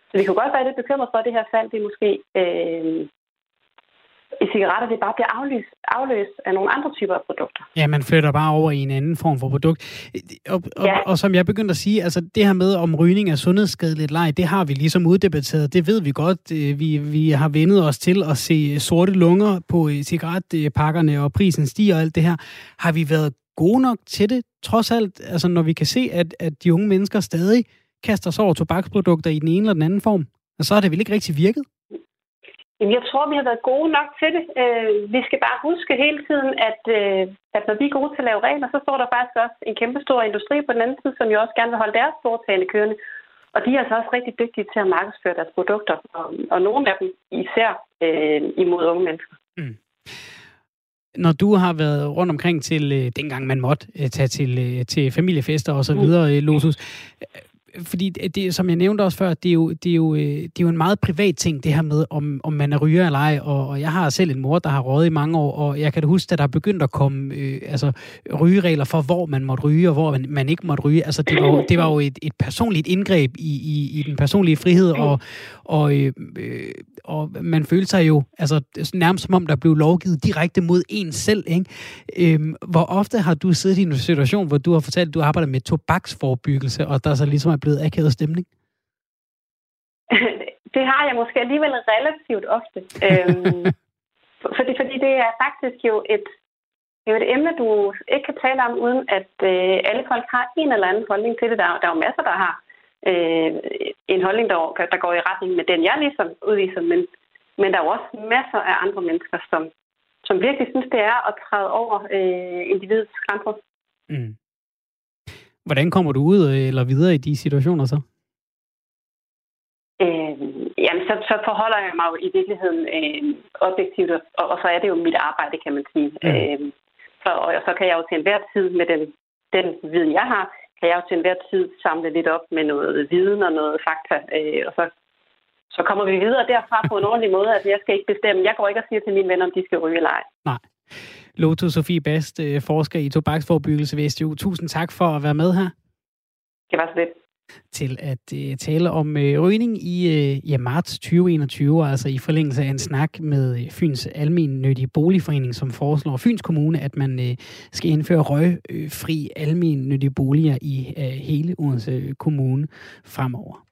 Så vi kan godt være lidt bekymret for, at det her fald, det er måske øh, i cigaretter, det bare bliver afløst, afløst af nogle andre typer af produkter. Ja, man flytter bare over i en anden form for produkt. Og, og, ja. og som jeg begyndte at sige, altså det her med, om rygning er sundhedsskadeligt ej, det har vi ligesom uddebatteret. Det ved vi godt. Øh, vi, vi har vendet os til at se sorte lunger på øh, cigaretpakkerne, og prisen stiger og alt det her. Har vi været gode nok til det, trods alt, altså når vi kan se, at, at de unge mennesker stadig kaster sig over tobaksprodukter i den ene eller den anden form, og så har det vel ikke rigtig virket? Jamen, jeg tror, vi har været gode nok til det. Øh, vi skal bare huske hele tiden, at, øh, at når vi er gode til at lave regler, så står der faktisk også en kæmpe stor industri på den anden side, som jo også gerne vil holde deres foretagende kørende. Og de er altså også rigtig dygtige til at markedsføre deres produkter, og, og nogle af dem især øh, imod unge mennesker. Mm. Når du har været rundt omkring til, øh, dengang man måtte øh, tage til, øh, til familiefester og så videre, mm. Lotus, fordi det, som jeg nævnte også før, det er, jo, det, er jo, øh, det er jo en meget privat ting, det her med, om, om man er ryger eller ej. Og, og jeg har selv en mor, der har røget i mange år, og jeg kan da huske, at der er begyndt at komme øh, altså, rygeregler for, hvor man måtte ryge, og hvor man, man ikke måtte ryge. Altså, det var jo, det var jo et, et personligt indgreb i, i, i den personlige frihed, og, og, øh, øh, og man følte sig jo altså, nærmest som om, der blev lovgivet direkte mod en selv. Ikke? Øh, hvor ofte har du siddet i en situation, hvor du har fortalt, at du arbejder med tobaksforbyggelse, og der så ligesom er blevet akavet stemning? det har jeg måske alligevel relativt ofte. øhm, fordi, fordi det er faktisk jo et, det er jo et emne, du ikke kan tale om, uden at øh, alle folk har en eller anden holdning til det. Der, der er jo masser, der har øh, en holdning, der, der går i retning med den, jeg ligesom udviser, men, men der er jo også masser af andre mennesker, som, som virkelig synes, det er at træde over øh, individets grænser. Mm. Hvordan kommer du ud øh, eller videre i de situationer så? Øh, jamen, så, så forholder jeg mig jo i virkeligheden øh, objektivt, og, og så er det jo mit arbejde, kan man sige. Mm. Øh, så, og så kan jeg jo til enhver tid med den, den viden, jeg har, kan jeg jo til enhver tid samle lidt op med noget viden og noget fakta, øh, og så, så kommer vi videre derfra på en ordentlig måde. Altså, jeg skal ikke bestemme. Jeg går ikke og siger til mine venner, om de skal ryge eller ej. Nej. Lotus Sofie Bast, øh, forsker i tobaksforbyggelse ved SDU. Tusind tak for at være med her. Det var så lidt til at uh, tale om uh, rygning i ja, marts 2021, altså i forlængelse af en snak med Fyns Almennyttige Boligforening, som foreslår Fyns Kommune, at man skal indføre røgfri almennyttige boliger i hele Odense Kommune fremover.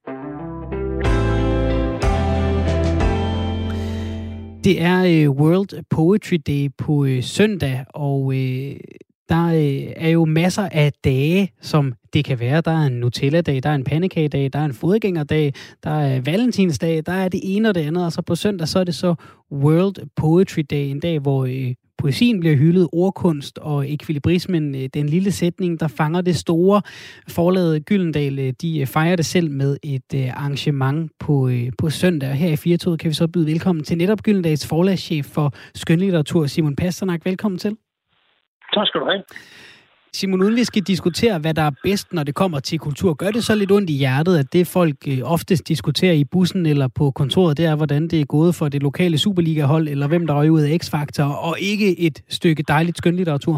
Det er øh, World Poetry Day på øh, søndag, og øh, der øh, er jo masser af dage, som det kan være. Der er en Nutella-dag, der er en pandekagedag, der er en fodgængerdag, der er valentinsdag, der er det ene og det andet, og så på søndag, så er det så World Poetry Day, en dag, hvor øh, poesien bliver hyldet, ordkunst og ekvilibrismen, øh, den lille sætning, der fanger det store. Forlaget Gyldendal, øh, de øh, fejrer det selv med et arrangement på, på søndag. Og her i Firtoget kan vi så byde velkommen til netop Gyldendals forlagschef for skønlitteratur, Simon Pasternak. Velkommen til. Tak skal du have. Simon, uden vi skal diskutere, hvad der er bedst, når det kommer til kultur, gør det så lidt ondt i hjertet, at det folk øh, oftest diskuterer i bussen eller på kontoret, det er, hvordan det er gået for det lokale Superliga-hold, eller hvem der røg ud af X-Factor, og ikke et stykke dejligt skønlitteratur?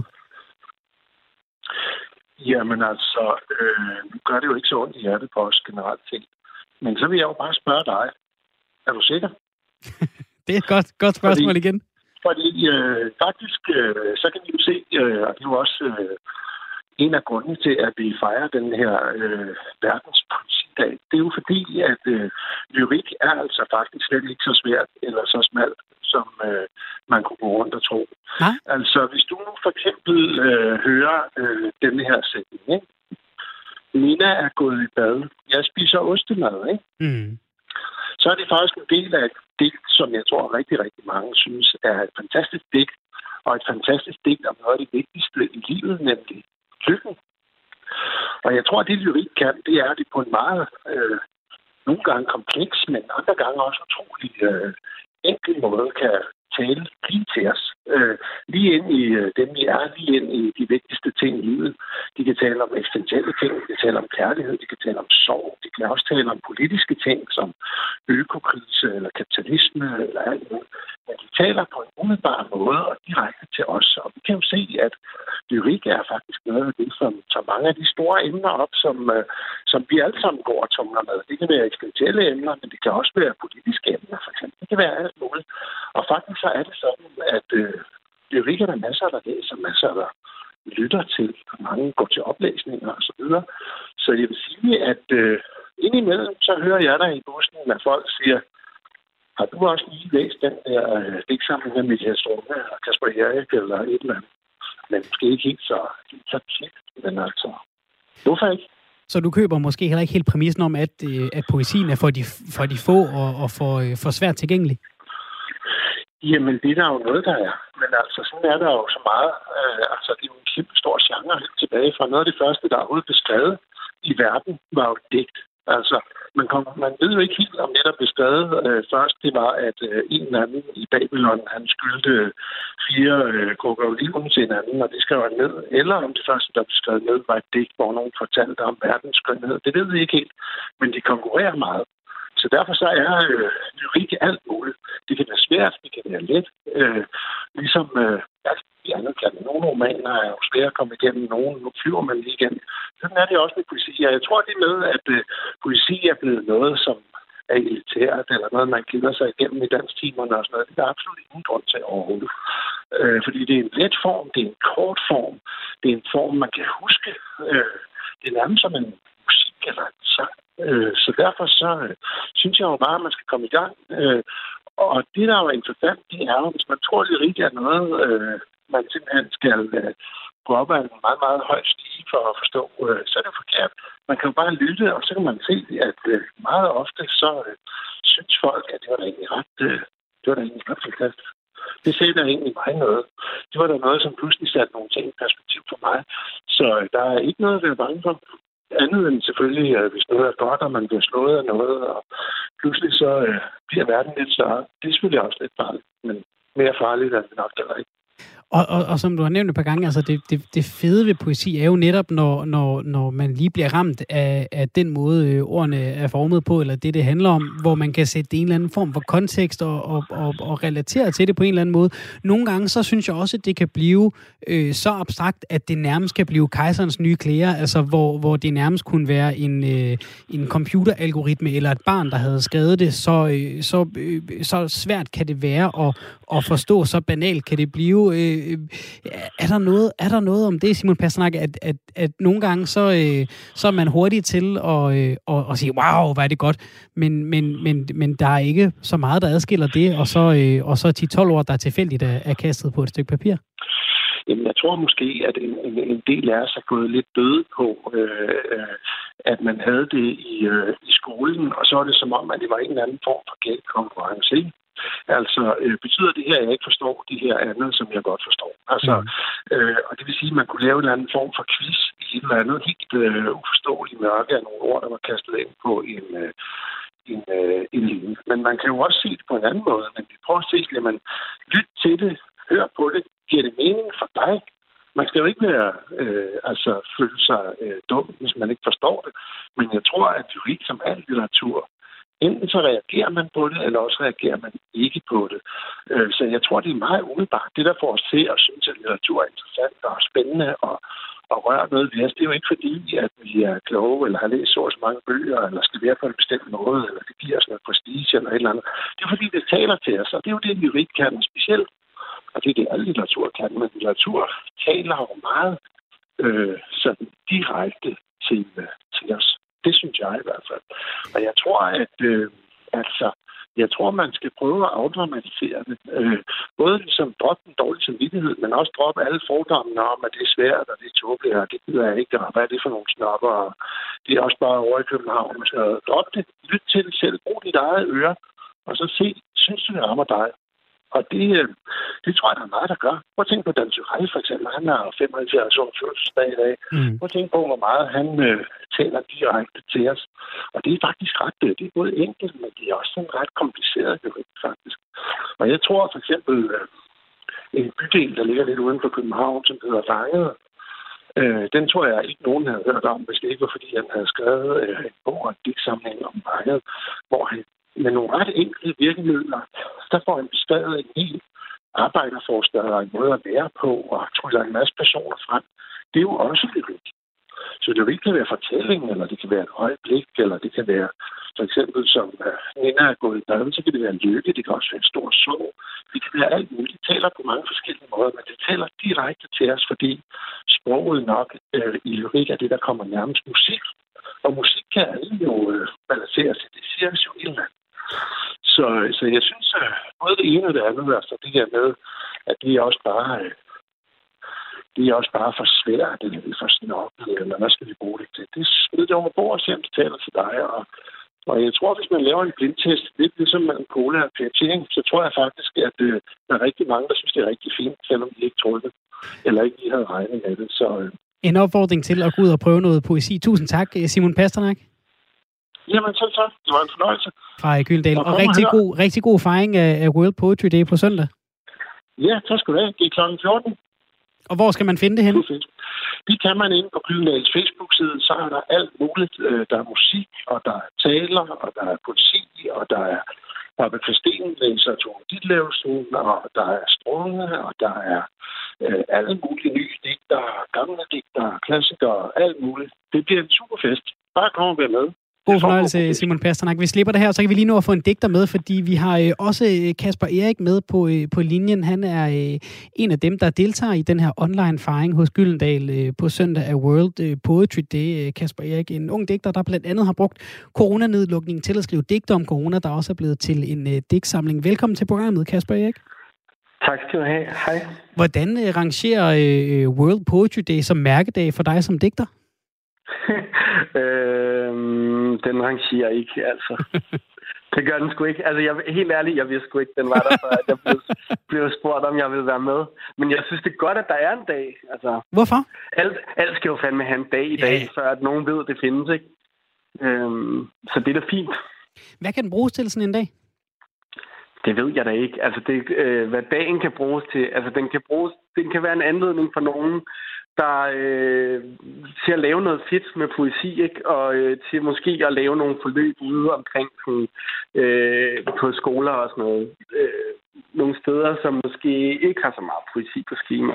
Jamen altså, øh, nu gør det jo ikke så ondt i hjertet på os generelt set. Men så vil jeg jo bare spørge dig. Er du sikker? det er et godt, godt spørgsmål Fordi, igen. Fordi øh, faktisk, øh, så kan vi jo se, øh, og det er jo også øh, en af grundene til, at vi fejrer den her øh, verdens politidag. Det er jo fordi, at øh, lyrik er altså faktisk slet ikke så svært eller så smalt, som øh, man kunne gå rundt og tro. Ja? Altså, hvis du nu for eksempel øh, hører øh, den her sætning, ikke? Nina er gået i bad. Jeg spiser ostemad, ikke? Mm så er det faktisk en del af et digt, som jeg tror rigtig, rigtig mange synes er et fantastisk digt, og et fantastisk digt om noget af det vigtigste i livet, nemlig lykken. Og jeg tror, at det lyrik kan, det er, at det på en meget, øh, nogle gange kompleks, men andre gange også utrolig øh, enkel måde kan tale lige til os. Øh, lige ind i øh, dem, vi er, lige ind i de vigtigste ting i livet. De kan tale om eksistentielle ting, de kan tale om kærlighed, de kan tale om sorg, de kan også tale om politiske ting som økokrise eller kapitalisme eller alt muligt. Men de taler på en umiddelbar måde og direkte til os. Og vi kan jo se, at lyrik er faktisk noget af det, som tager mange af de store emner op, som, øh, som vi alle sammen går og tumler med. Det kan være eksistentielle emner, men det kan også være politiske emner, for eksempel. Det kan være alt muligt. Og faktisk så er det sådan, at øh, det er der masser, der læser, masser, der lytter til. Mange går til oplæsninger og så videre. Så jeg vil sige, at øh, indimellem, så hører jeg der i bussen, når folk siger, har du også lige læst den der øh, digtsamling af Michael Strumme og Kasper Erik eller et eller andet? Men måske ikke helt så, helt så tit, men altså, hvorfor ikke? Så du køber måske heller ikke helt præmissen om, at, øh, at poesien er for de, for de få og, og for, øh, for svært tilgængelig? Jamen, det er der jo noget, der er. Men altså, sådan er der jo så meget. Øh, altså, det er jo en kæmpe stor genre helt tilbage fra noget af det første, der er overhovedet beskrevet i verden, var jo digt. Altså, man, kom, man ved jo ikke helt, om det, der blev skrevet øh, først, det var, at øh, en eller anden i Babylon, han skyldte øh, fire øh, krokodiliven til hinanden, og det skrev han ned. Eller om det første, der blev skrevet ned, var et digt, hvor nogen fortalte om verdens skønhed. Det ved vi ikke helt, men de konkurrerer meget. Så derfor så er øh, lyrik alt muligt. Det kan være svært, det kan være let. Øh, ligesom øh, altså, de andre kan. Nogle romaner er jo svære at komme igennem, nogle nu flyver man lige igen. Sådan er det også med poesi. Og jeg tror, det med, at øh, poesi er blevet noget, som er elitært, eller noget, man gider sig igennem i danstimerne og sådan noget. Det er absolut ingen grund til overhovedet. Øh, fordi det er en let form, det er en kort form, det er en form, man kan huske. Øh, det er nærmest som en musik eller en sang. Øh, så derfor så øh, synes jeg jo bare, at man skal komme i gang. Øh, og det, der er jo interessant, det er jo, hvis man tror, at rigtigt er noget, øh, man simpelthen skal øh, gå op ad en meget, meget høj stige for at forstå, øh, så er det forkert. Man kan jo bare lytte, og så kan man se, at øh, meget ofte så øh, synes folk, at det var da egentlig ret, øh, det var da egentlig ret fantastisk. Det sagde der egentlig mig noget. Det var da noget, som pludselig satte nogle ting i perspektiv for mig. Så øh, der er ikke noget der er bange for andet end selvfølgelig, at hvis noget er godt, og man bliver slået af noget, og pludselig så øh, bliver verden lidt større. Det er selvfølgelig også lidt farligt, men mere farligt er det nok heller ikke. Og, og, og som du har nævnt et par gange, altså det, det, det fede ved poesi er jo netop, når, når, når man lige bliver ramt af, af den måde, øh, ordene er formet på, eller det, det handler om, hvor man kan sætte en eller anden form for kontekst og, og, og, og relatere til det på en eller anden måde. Nogle gange, så synes jeg også, at det kan blive øh, så abstrakt, at det nærmest kan blive kejserens nye klæder, altså hvor, hvor det nærmest kunne være en, øh, en computeralgoritme eller et barn, der havde skrevet det, så, øh, så, øh, så svært kan det være at, at forstå, så banalt kan det blive. Øh, Øh, er, der noget, er der noget om det, Simon Pasternak, at, at, at nogle gange så, øh, så er man hurtig til at, øh, at, at sige, wow, hvad er det godt, men, men, men, men der er ikke så meget, der adskiller det, og så, øh, og så 10-12 år, der er tilfældigt er, er kastet på et stykke papir? Jamen, jeg tror måske, at en, en, en del af os er gået lidt døde på, øh, øh, at man havde det i, øh, i skolen, og så er det som om, at det var en eller anden form for gæld konkurrence. Ikke? Altså, øh, betyder det her, at jeg ikke forstår det her andet, som jeg godt forstår? Altså, mm. øh, og det vil sige, at man kunne lave en eller anden form for quiz i et eller andet helt øh, uforståeligt mørke af nogle ord, der var kastet ind på en, øh, en, øh, en linje. Men man kan jo også se det på en anden måde. Men vi prøver at se, at man lytte til det, hør på det, giver det mening for dig? Man skal jo ikke være, øh, altså, føle sig øh, dum, hvis man ikke forstår det. Men jeg tror, at det lyrik som al litteratur, enten så reagerer man på det, eller også reagerer man ikke på det. Øh, så jeg tror, det er meget umiddelbart. Det, der får os til at synes, at litteratur er interessant og spændende og, og rører noget ved os, det er jo ikke fordi, at vi er kloge, eller har læst så så mange bøger, eller skal være på en bestemt måde, eller det giver os noget prestige, eller et eller andet. Det er fordi, det taler til os, og det er jo det, lyrik kan specielt og det er det, alle litteratur kan, men litteratur taler jo meget øh, sådan direkte til, øh, til os. Det synes jeg i hvert fald. Og jeg tror, at øh, altså, jeg tror, man skal prøve at afdramatisere det. Øh, både ligesom droppe den dårlige samvittighed, men også droppe alle fordommene om, at det er svært, og det er tåbeligt, og det gider jeg ikke, og hvad er det for nogle snopper, og det er også bare over i København. Så drop det, lyt til det selv, brug dit eget øre, og så se, synes du, det rammer dig? Og det, øh, det tror jeg, der er meget, der gør. Prøv at tænke på Dan Tyrell, for eksempel. Han har 75 år fødselsdag i dag. Mm. Prøv at tænke på, hvor meget han øh, taler direkte til os. Og det er faktisk ret, øh, det er både enkelt, men det er også sådan ret kompliceret, faktisk. Og jeg tror for eksempel, øh, en bydel, der ligger lidt uden for København, som hedder Langet, Øh, den tror jeg ikke, nogen havde hørt om, hvis det ikke var, fordi han havde skrevet øh, en bog og en digtsamling om Langet, hvor han med nogle ret enkle virkemidler, der får han beskrevet en hel arbejderforsker og en måde at være på, og tryller en masse personer frem. Det er jo også lyrik. Så lyrik kan være fortælling, eller det kan være et øjeblik, eller det kan være for eksempel som øh, Nina er gået i bad, så kan det være lykke, det kan også være en stor sorg. Det kan være alt muligt. Det taler på mange forskellige måder, men det taler direkte til os, fordi sproget nok øh, i lyrik er det, der kommer nærmest musik. Og musik kan alle jo øh, balancere sig. Det siger os jo et eller andet. Så, så jeg synes, at både det ene og det andet, altså det her med, at det er også bare, øh, det er også bare for svært, eller det er for snobbet, eller hvad skal vi bruge det til? Det smider det over bord og det taler til dig. Og, og jeg tror, hvis man laver en blindtest, lidt ligesom man cola og PFT, så tror jeg faktisk, at øh, der er rigtig mange, der synes, det er rigtig fint, selvom de ikke troede det, eller ikke lige havde regnet med det. Så, øh. En opfordring til at gå ud og prøve noget poesi. Tusind tak, øh, Simon Pasternak. Jamen, selv tak. Det var en fornøjelse. Fra Gyldendal. Og, og rigtig god, rigtig god fejring af World Poetry Day på søndag. Ja, tak skal du have. Det er kl. 14. Og hvor skal man finde det henne? Det kan man inde på Gyldendals Facebook-side. Så er der alt muligt. Øh, der er musik, og der er taler, og der er poesi, og der er Pappe Christine læser Tone Ditlevsen, og der er Strunge, og der er øh, alle mulige nye digter, gamle digter, klassikere, alt muligt. Det bliver en super fest. Bare kom og vær med. God fornøjelse, Simon Pasternak. Vi slipper det her, så kan vi lige nå at få en digter med, fordi vi har øh, også øh, Kasper Erik med på, øh, på linjen. Han er øh, en af dem, der deltager i den her online fejring hos Gyldendal øh, på søndag af World øh, Poetry Day. Øh, Kasper Erik, en ung digter, der blandt andet har brugt coronanedlukningen til at skrive digter om corona, der også er blevet til en øh, digtsamling. Velkommen til programmet, Kasper Erik. Tak skal du have. Hej. Hvordan øh, rangerer øh, World Poetry Day som mærkedag for dig som digter? øhm, den rangerer ikke, altså. det gør den sgu ikke. Altså, jeg, helt ærligt, jeg vidste sgu ikke, den var der, før jeg blev, blev spurgt, om jeg ville være med. Men jeg synes, det er godt, at der er en dag. Altså, Hvorfor? Alt, alt skal jo fandme have en dag i dag, ja. før at nogen ved, at det findes, ikke? Øhm, så det er da fint. Hvad kan den bruges til sådan en dag? Det ved jeg da ikke. Altså, det, øh, hvad dagen kan bruges til. Altså, den kan, bruges, den kan være en anledning for nogen der øh, til at lave noget fedt med poesi, ikke? og øh, til måske at lave nogle forløb ude omkring på, øh, på skoler og sådan noget. Øh, nogle steder, som måske ikke har så meget poesi på skema.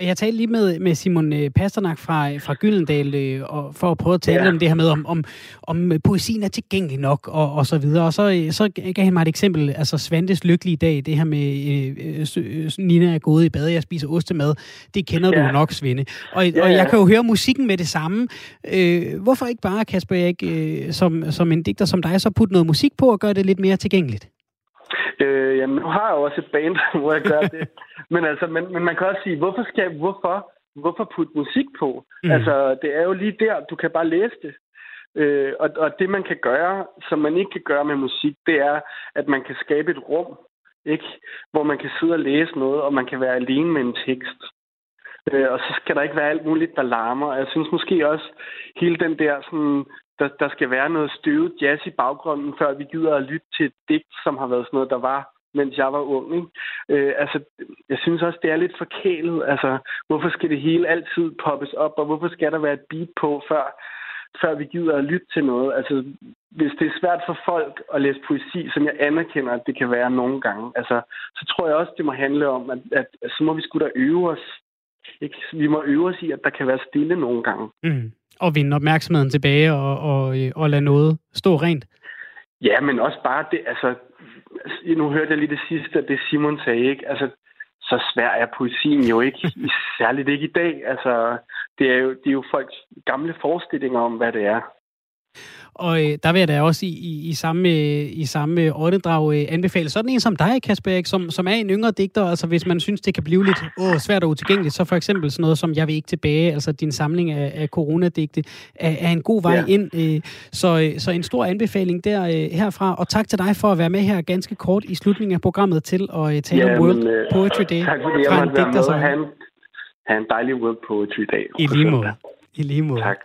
Jeg talte lige med, med Simon øh, Pasternak fra, fra Gyldendal, øh, og for at prøve at tale ja. om det her med, om, om, om poesien er tilgængelig nok, og, og så videre. Og så, øh, så gav han mig et eksempel, altså Svantes lykkelige dag, det her med, øh, Nina er gået i bad, jeg spiser ostemad, det kender ja. du nok, Svende. Og, ja, og jeg kan jo høre musikken med det samme. Øh, hvorfor ikke bare, Kasper ikke øh, som, som en digter som dig, så putte noget musik på og gøre det lidt mere tilgængeligt? Øh, jamen, nu har jeg jo også et band, hvor jeg gør det. men, altså, men, men man kan også sige, hvorfor skal hvorfor, hvorfor putte musik på? Mm. Altså, det er jo lige der, du kan bare læse det. Øh, og, og det, man kan gøre, som man ikke kan gøre med musik, det er, at man kan skabe et rum, ikke? hvor man kan sidde og læse noget, og man kan være alene med en tekst. Øh, og så skal der ikke være alt muligt, der larmer. Jeg synes måske også, hele den der sådan, der, der skal være noget støvet jazz i baggrunden, før vi gider at lytte til et digt, som har været sådan noget, der var, mens jeg var ung. Ikke? Øh, altså, jeg synes også, det er lidt forkælet. Altså, hvorfor skal det hele altid poppes op, og hvorfor skal der være et beat på, før, før vi gider at lytte til noget? Altså, hvis det er svært for folk at læse poesi, som jeg anerkender, at det kan være nogle gange, altså, så tror jeg også, det må handle om, at, at, at så må vi skulle da øve os. Ikke? Vi må øve os i, at der kan være stille nogle gange. Mm at vinde opmærksomheden tilbage og, og, og lade noget stå rent. Ja, men også bare det, altså, nu hørte jeg lige det sidste, det Simon sagde, ikke? Altså, så svær er poesien jo ikke, særligt ikke i dag. Altså, det er jo, det er jo folks gamle forestillinger om, hvad det er. Og øh, der vil jeg da også i, i, i samme, i samme åndedrag øh, anbefale sådan en som dig, Kasper Erik, som, som er en yngre digter. Altså hvis man synes, det kan blive lidt åh, svært og utilgængeligt, så for eksempel sådan noget som Jeg vil ikke tilbage, altså din samling af, af coronadigte, er, er en god vej ja. ind. Øh, så, øh, så en stor anbefaling der øh, herfra. Og tak til dig for at være med her ganske kort i slutningen af programmet til at øh, tale ja, om World men, øh, Poetry Day. Tak fordi jeg måtte være med. En, ha' en dejlig World Poetry Day. I lige måde. I lige måde. Tak.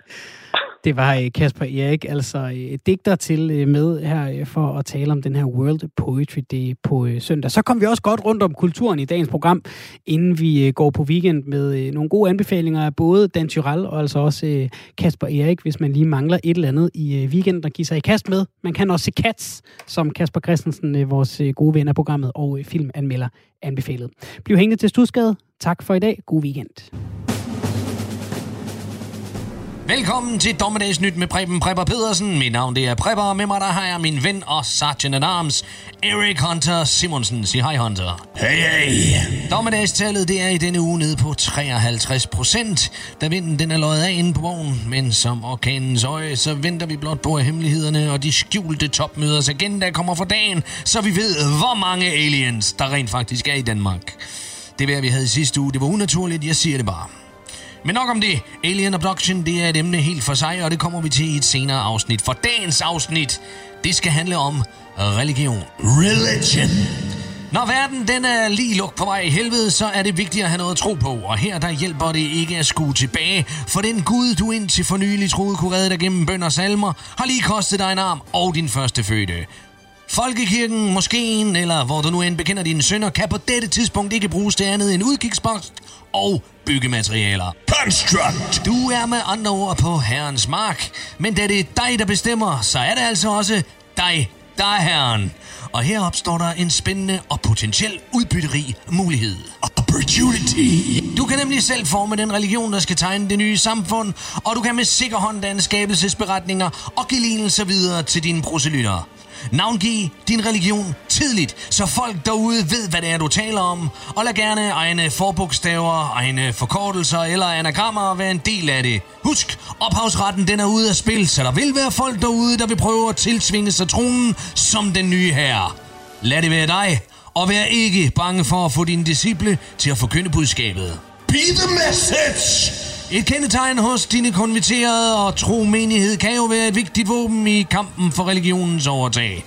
Det var øh, Kasper Erik, altså øh, digter til øh, med her for at tale om den her World Poetry Day på søndag. Så kom vi også godt rundt om kulturen i dagens program, inden vi går på weekend med nogle gode anbefalinger af både Dan Tyrell og altså også Kasper Erik, hvis man lige mangler et eller andet i weekenden at give sig i kast med. Man kan også se Cats, som Kasper Christensen, vores gode ven af programmet og filmanmelder, anbefalede. Bliv hængende til Stusgade. Tak for i dag. God weekend. Velkommen til Dommedagsnyt med Preben Prepper Pedersen. Mit navn det er Prepper, og med mig der har jeg min ven og Sergeant at Arms, Erik Hunter Simonsen. Sig hej, Hunter. Hey, hey. Dommedagstallet det er i denne uge nede på 53 procent, da vinden den er løjet af inde på vognen. Men som orkanens øje, så venter vi blot på, at hemmelighederne og de skjulte topmøders agenda kommer for dagen, så vi ved, hvor mange aliens der rent faktisk er i Danmark. Det vejr, vi havde i sidste uge, det var unaturligt, jeg siger det bare. Men nok om det. Alien Abduction, det er et emne helt for sig, og det kommer vi til i et senere afsnit. For dagens afsnit, det skal handle om religion. Religion. Når verden den er lige luk på vej i helvede, så er det vigtigt at have noget at tro på. Og her der hjælper det ikke at skue tilbage, for den Gud, du indtil for nylig troede kunne redde dig gennem bønder og salmer, har lige kostet dig en arm og din første fødte. Folkekirken, moskeen eller hvor du nu end bekender dine sønder, kan på dette tidspunkt ikke bruges til andet end udkigspost og byggematerialer. Construct! Du er med andre ord på herrens mark, men da det er dig, der bestemmer, så er det altså også dig, der er herren. Og her opstår der en spændende og potentiel udbytterig mulighed. Opportunity. Du kan nemlig selv forme den religion, der skal tegne det nye samfund, og du kan med sikker hånd danne skabelsesberetninger og give lignelser videre til dine proselytter. Navngiv din religion tidligt, så folk derude ved, hvad det er, du taler om. Og lad gerne egne forbogstaver, egne forkortelser eller anagrammer være en del af det. Husk, ophavsretten den er ude af spil, så der vil være folk derude, der vil prøve at tilsvinge sig tronen som den nye herre. Lad det være dig, og vær ikke bange for at få dine disciple til at forkynde budskabet. Be the message! Et kendetegn hos dine konverterede og tro menighed kan jo være et vigtigt våben i kampen for religionens overtag.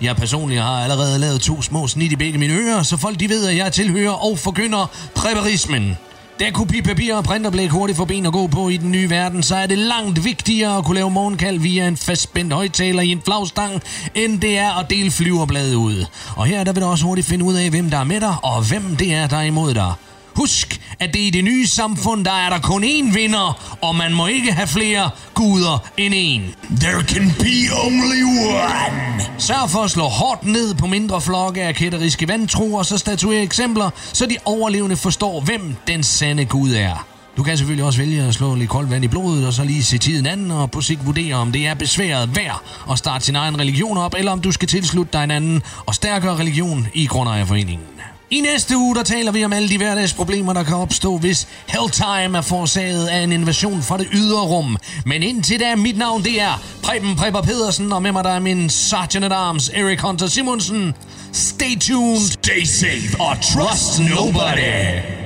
Jeg personligt har allerede lavet to små snit i begge mine ører, så folk de ved, at jeg tilhører og forkynder præparismen. Da kopipapir og printerblæk hurtigt for ben at gå på i den nye verden, så er det langt vigtigere at kunne lave morgenkald via en fastspændt højtaler i en flagstang, end det er at dele flyverbladet ud. Og her der vil du også hurtigt finde ud af, hvem der er med dig, og hvem det er, der er imod dig. Husk, at det i det nye samfund, der er der kun én vinder, og man må ikke have flere guder end én. There can be only one. Sørg for at slå hårdt ned på mindre flokke af kætteriske vantro, og så statuere eksempler, så de overlevende forstår, hvem den sande Gud er. Du kan selvfølgelig også vælge at slå lidt koldt vand i blodet, og så lige se tiden anden, og på sigt vurdere, om det er besværet værd at starte sin egen religion op, eller om du skal tilslutte dig en anden og stærkere religion i Grundejerforeningen. I næste uge, der taler vi om alle de hverdagsproblemer, der kan opstå, hvis Helltime er forårsaget af en invasion fra det ydre rum. Men indtil da, mit navn det er Preben Prepper Pedersen, og med mig der er min Sergeant at Arms, Erik Hunter Simonsen. Stay tuned. Stay safe or trust nobody.